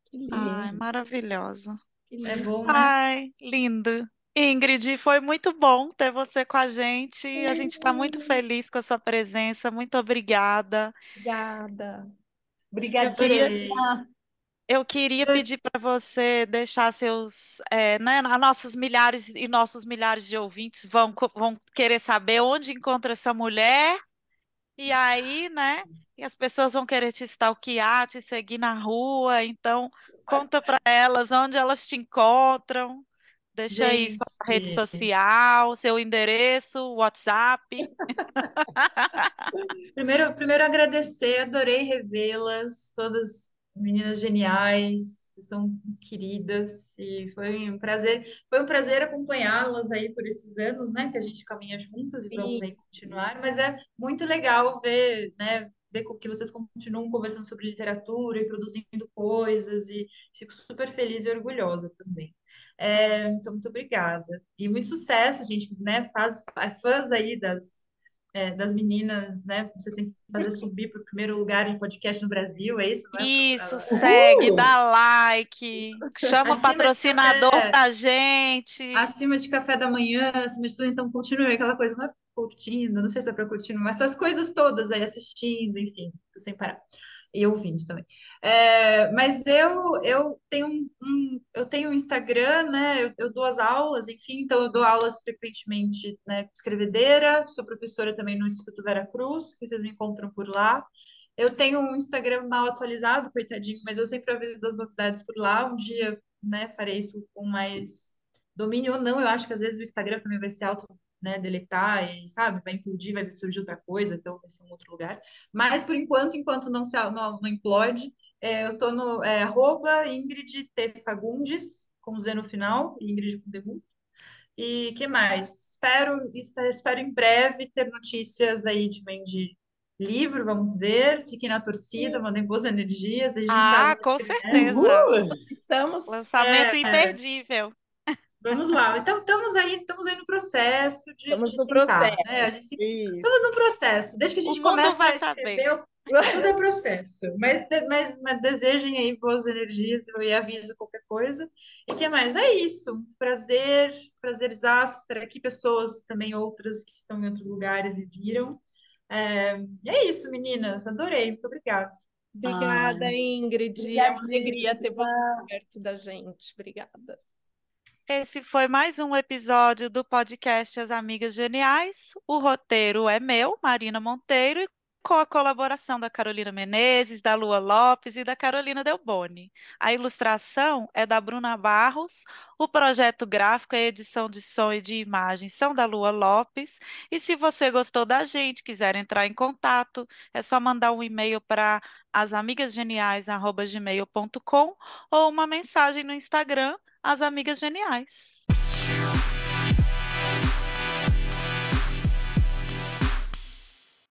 Que lindo. Ai, maravilhosa. que É lindo. bom, né? Ai, lindo. Ingrid, foi muito bom ter você com a gente. A gente está muito feliz com a sua presença. Muito obrigada. Obrigada. Obrigadíssima. Eu queria pedir para você deixar seus, é, né, nossos milhares e nossos milhares de ouvintes vão, vão querer saber onde encontra essa mulher, e aí, né, e as pessoas vão querer te stalkear, te seguir na rua, então conta para elas onde elas te encontram, deixa aí sua rede social, seu endereço, WhatsApp. Primeiro, primeiro agradecer, adorei revê-las, todas meninas geniais, são queridas e foi um prazer, foi um prazer acompanhá-las aí por esses anos, né, que a gente caminha juntas e vamos aí continuar, mas é muito legal ver, né, ver que vocês continuam conversando sobre literatura e produzindo coisas e fico super feliz e orgulhosa também. É, então, muito obrigada. E muito sucesso, gente, né? Faz, fãs aí das, é, das meninas, né? Vocês têm que fazer subir para o primeiro lugar de podcast no Brasil, é isso? Não é? Isso, segue, dá like, chama o Acima de patrocinador café. pra gente. Acima de café da manhã, acima de tudo, então continue aquela coisa, não é curtindo, não sei se dá para curtir, mas essas coisas todas aí, assistindo, enfim, sem parar. E ouvindo também. É, mas eu, eu tenho um, um- eu tenho um Instagram, né? Eu, eu dou as aulas, enfim, então eu dou aulas frequentemente, né? Escrevedeira, sou professora também no Instituto Vera Cruz, que vocês me encontram por lá. Eu tenho um Instagram mal atualizado, coitadinho, mas eu sempre aviso das novidades por lá. Um dia, né, farei isso com mais domínio ou não. Eu acho que às vezes o Instagram também vai se auto, né, deletar e, sabe, vai implodir, vai surgir outra coisa, então vai ser um outro lugar. Mas por enquanto, enquanto não se não, não implode, é, eu tô no é, arroba Ingrid T. Fagundes, com Z no final, Ingrid com Demu. E que mais? Espero, espero em breve ter notícias aí de, de livro, vamos ver. Fiquem na torcida, mandem boas energias. A gente ah, sabe com que, certeza. Estamos. Lançamento é, imperdível. Vamos lá. Então, estamos aí, estamos aí no processo de. Estamos de no tentar, processo. Né? A gente, estamos no processo. Desde que a gente vai a saber. escrever, tudo é processo. Mas, mas, mas desejem aí boas energias, eu aviso qualquer coisa. E que mais? É isso. Muito prazer, prazerzaço estar aqui. Pessoas também outras que estão em outros lugares e viram. É, e é isso, meninas. Adorei. Muito obrigada. Obrigada, Ingrid. É uma alegria ter você perto da gente. Obrigada. Esse foi mais um episódio do podcast As Amigas Geniais. O roteiro é meu, Marina Monteiro, e com a colaboração da Carolina Menezes, da Lua Lopes e da Carolina Delboni. A ilustração é da Bruna Barros, o projeto gráfico e edição de som e de imagem são da Lua Lopes. E se você gostou da gente, quiser entrar em contato, é só mandar um e-mail para asamigasgeniais@gmail.com ou uma mensagem no Instagram as Amigas Geniais.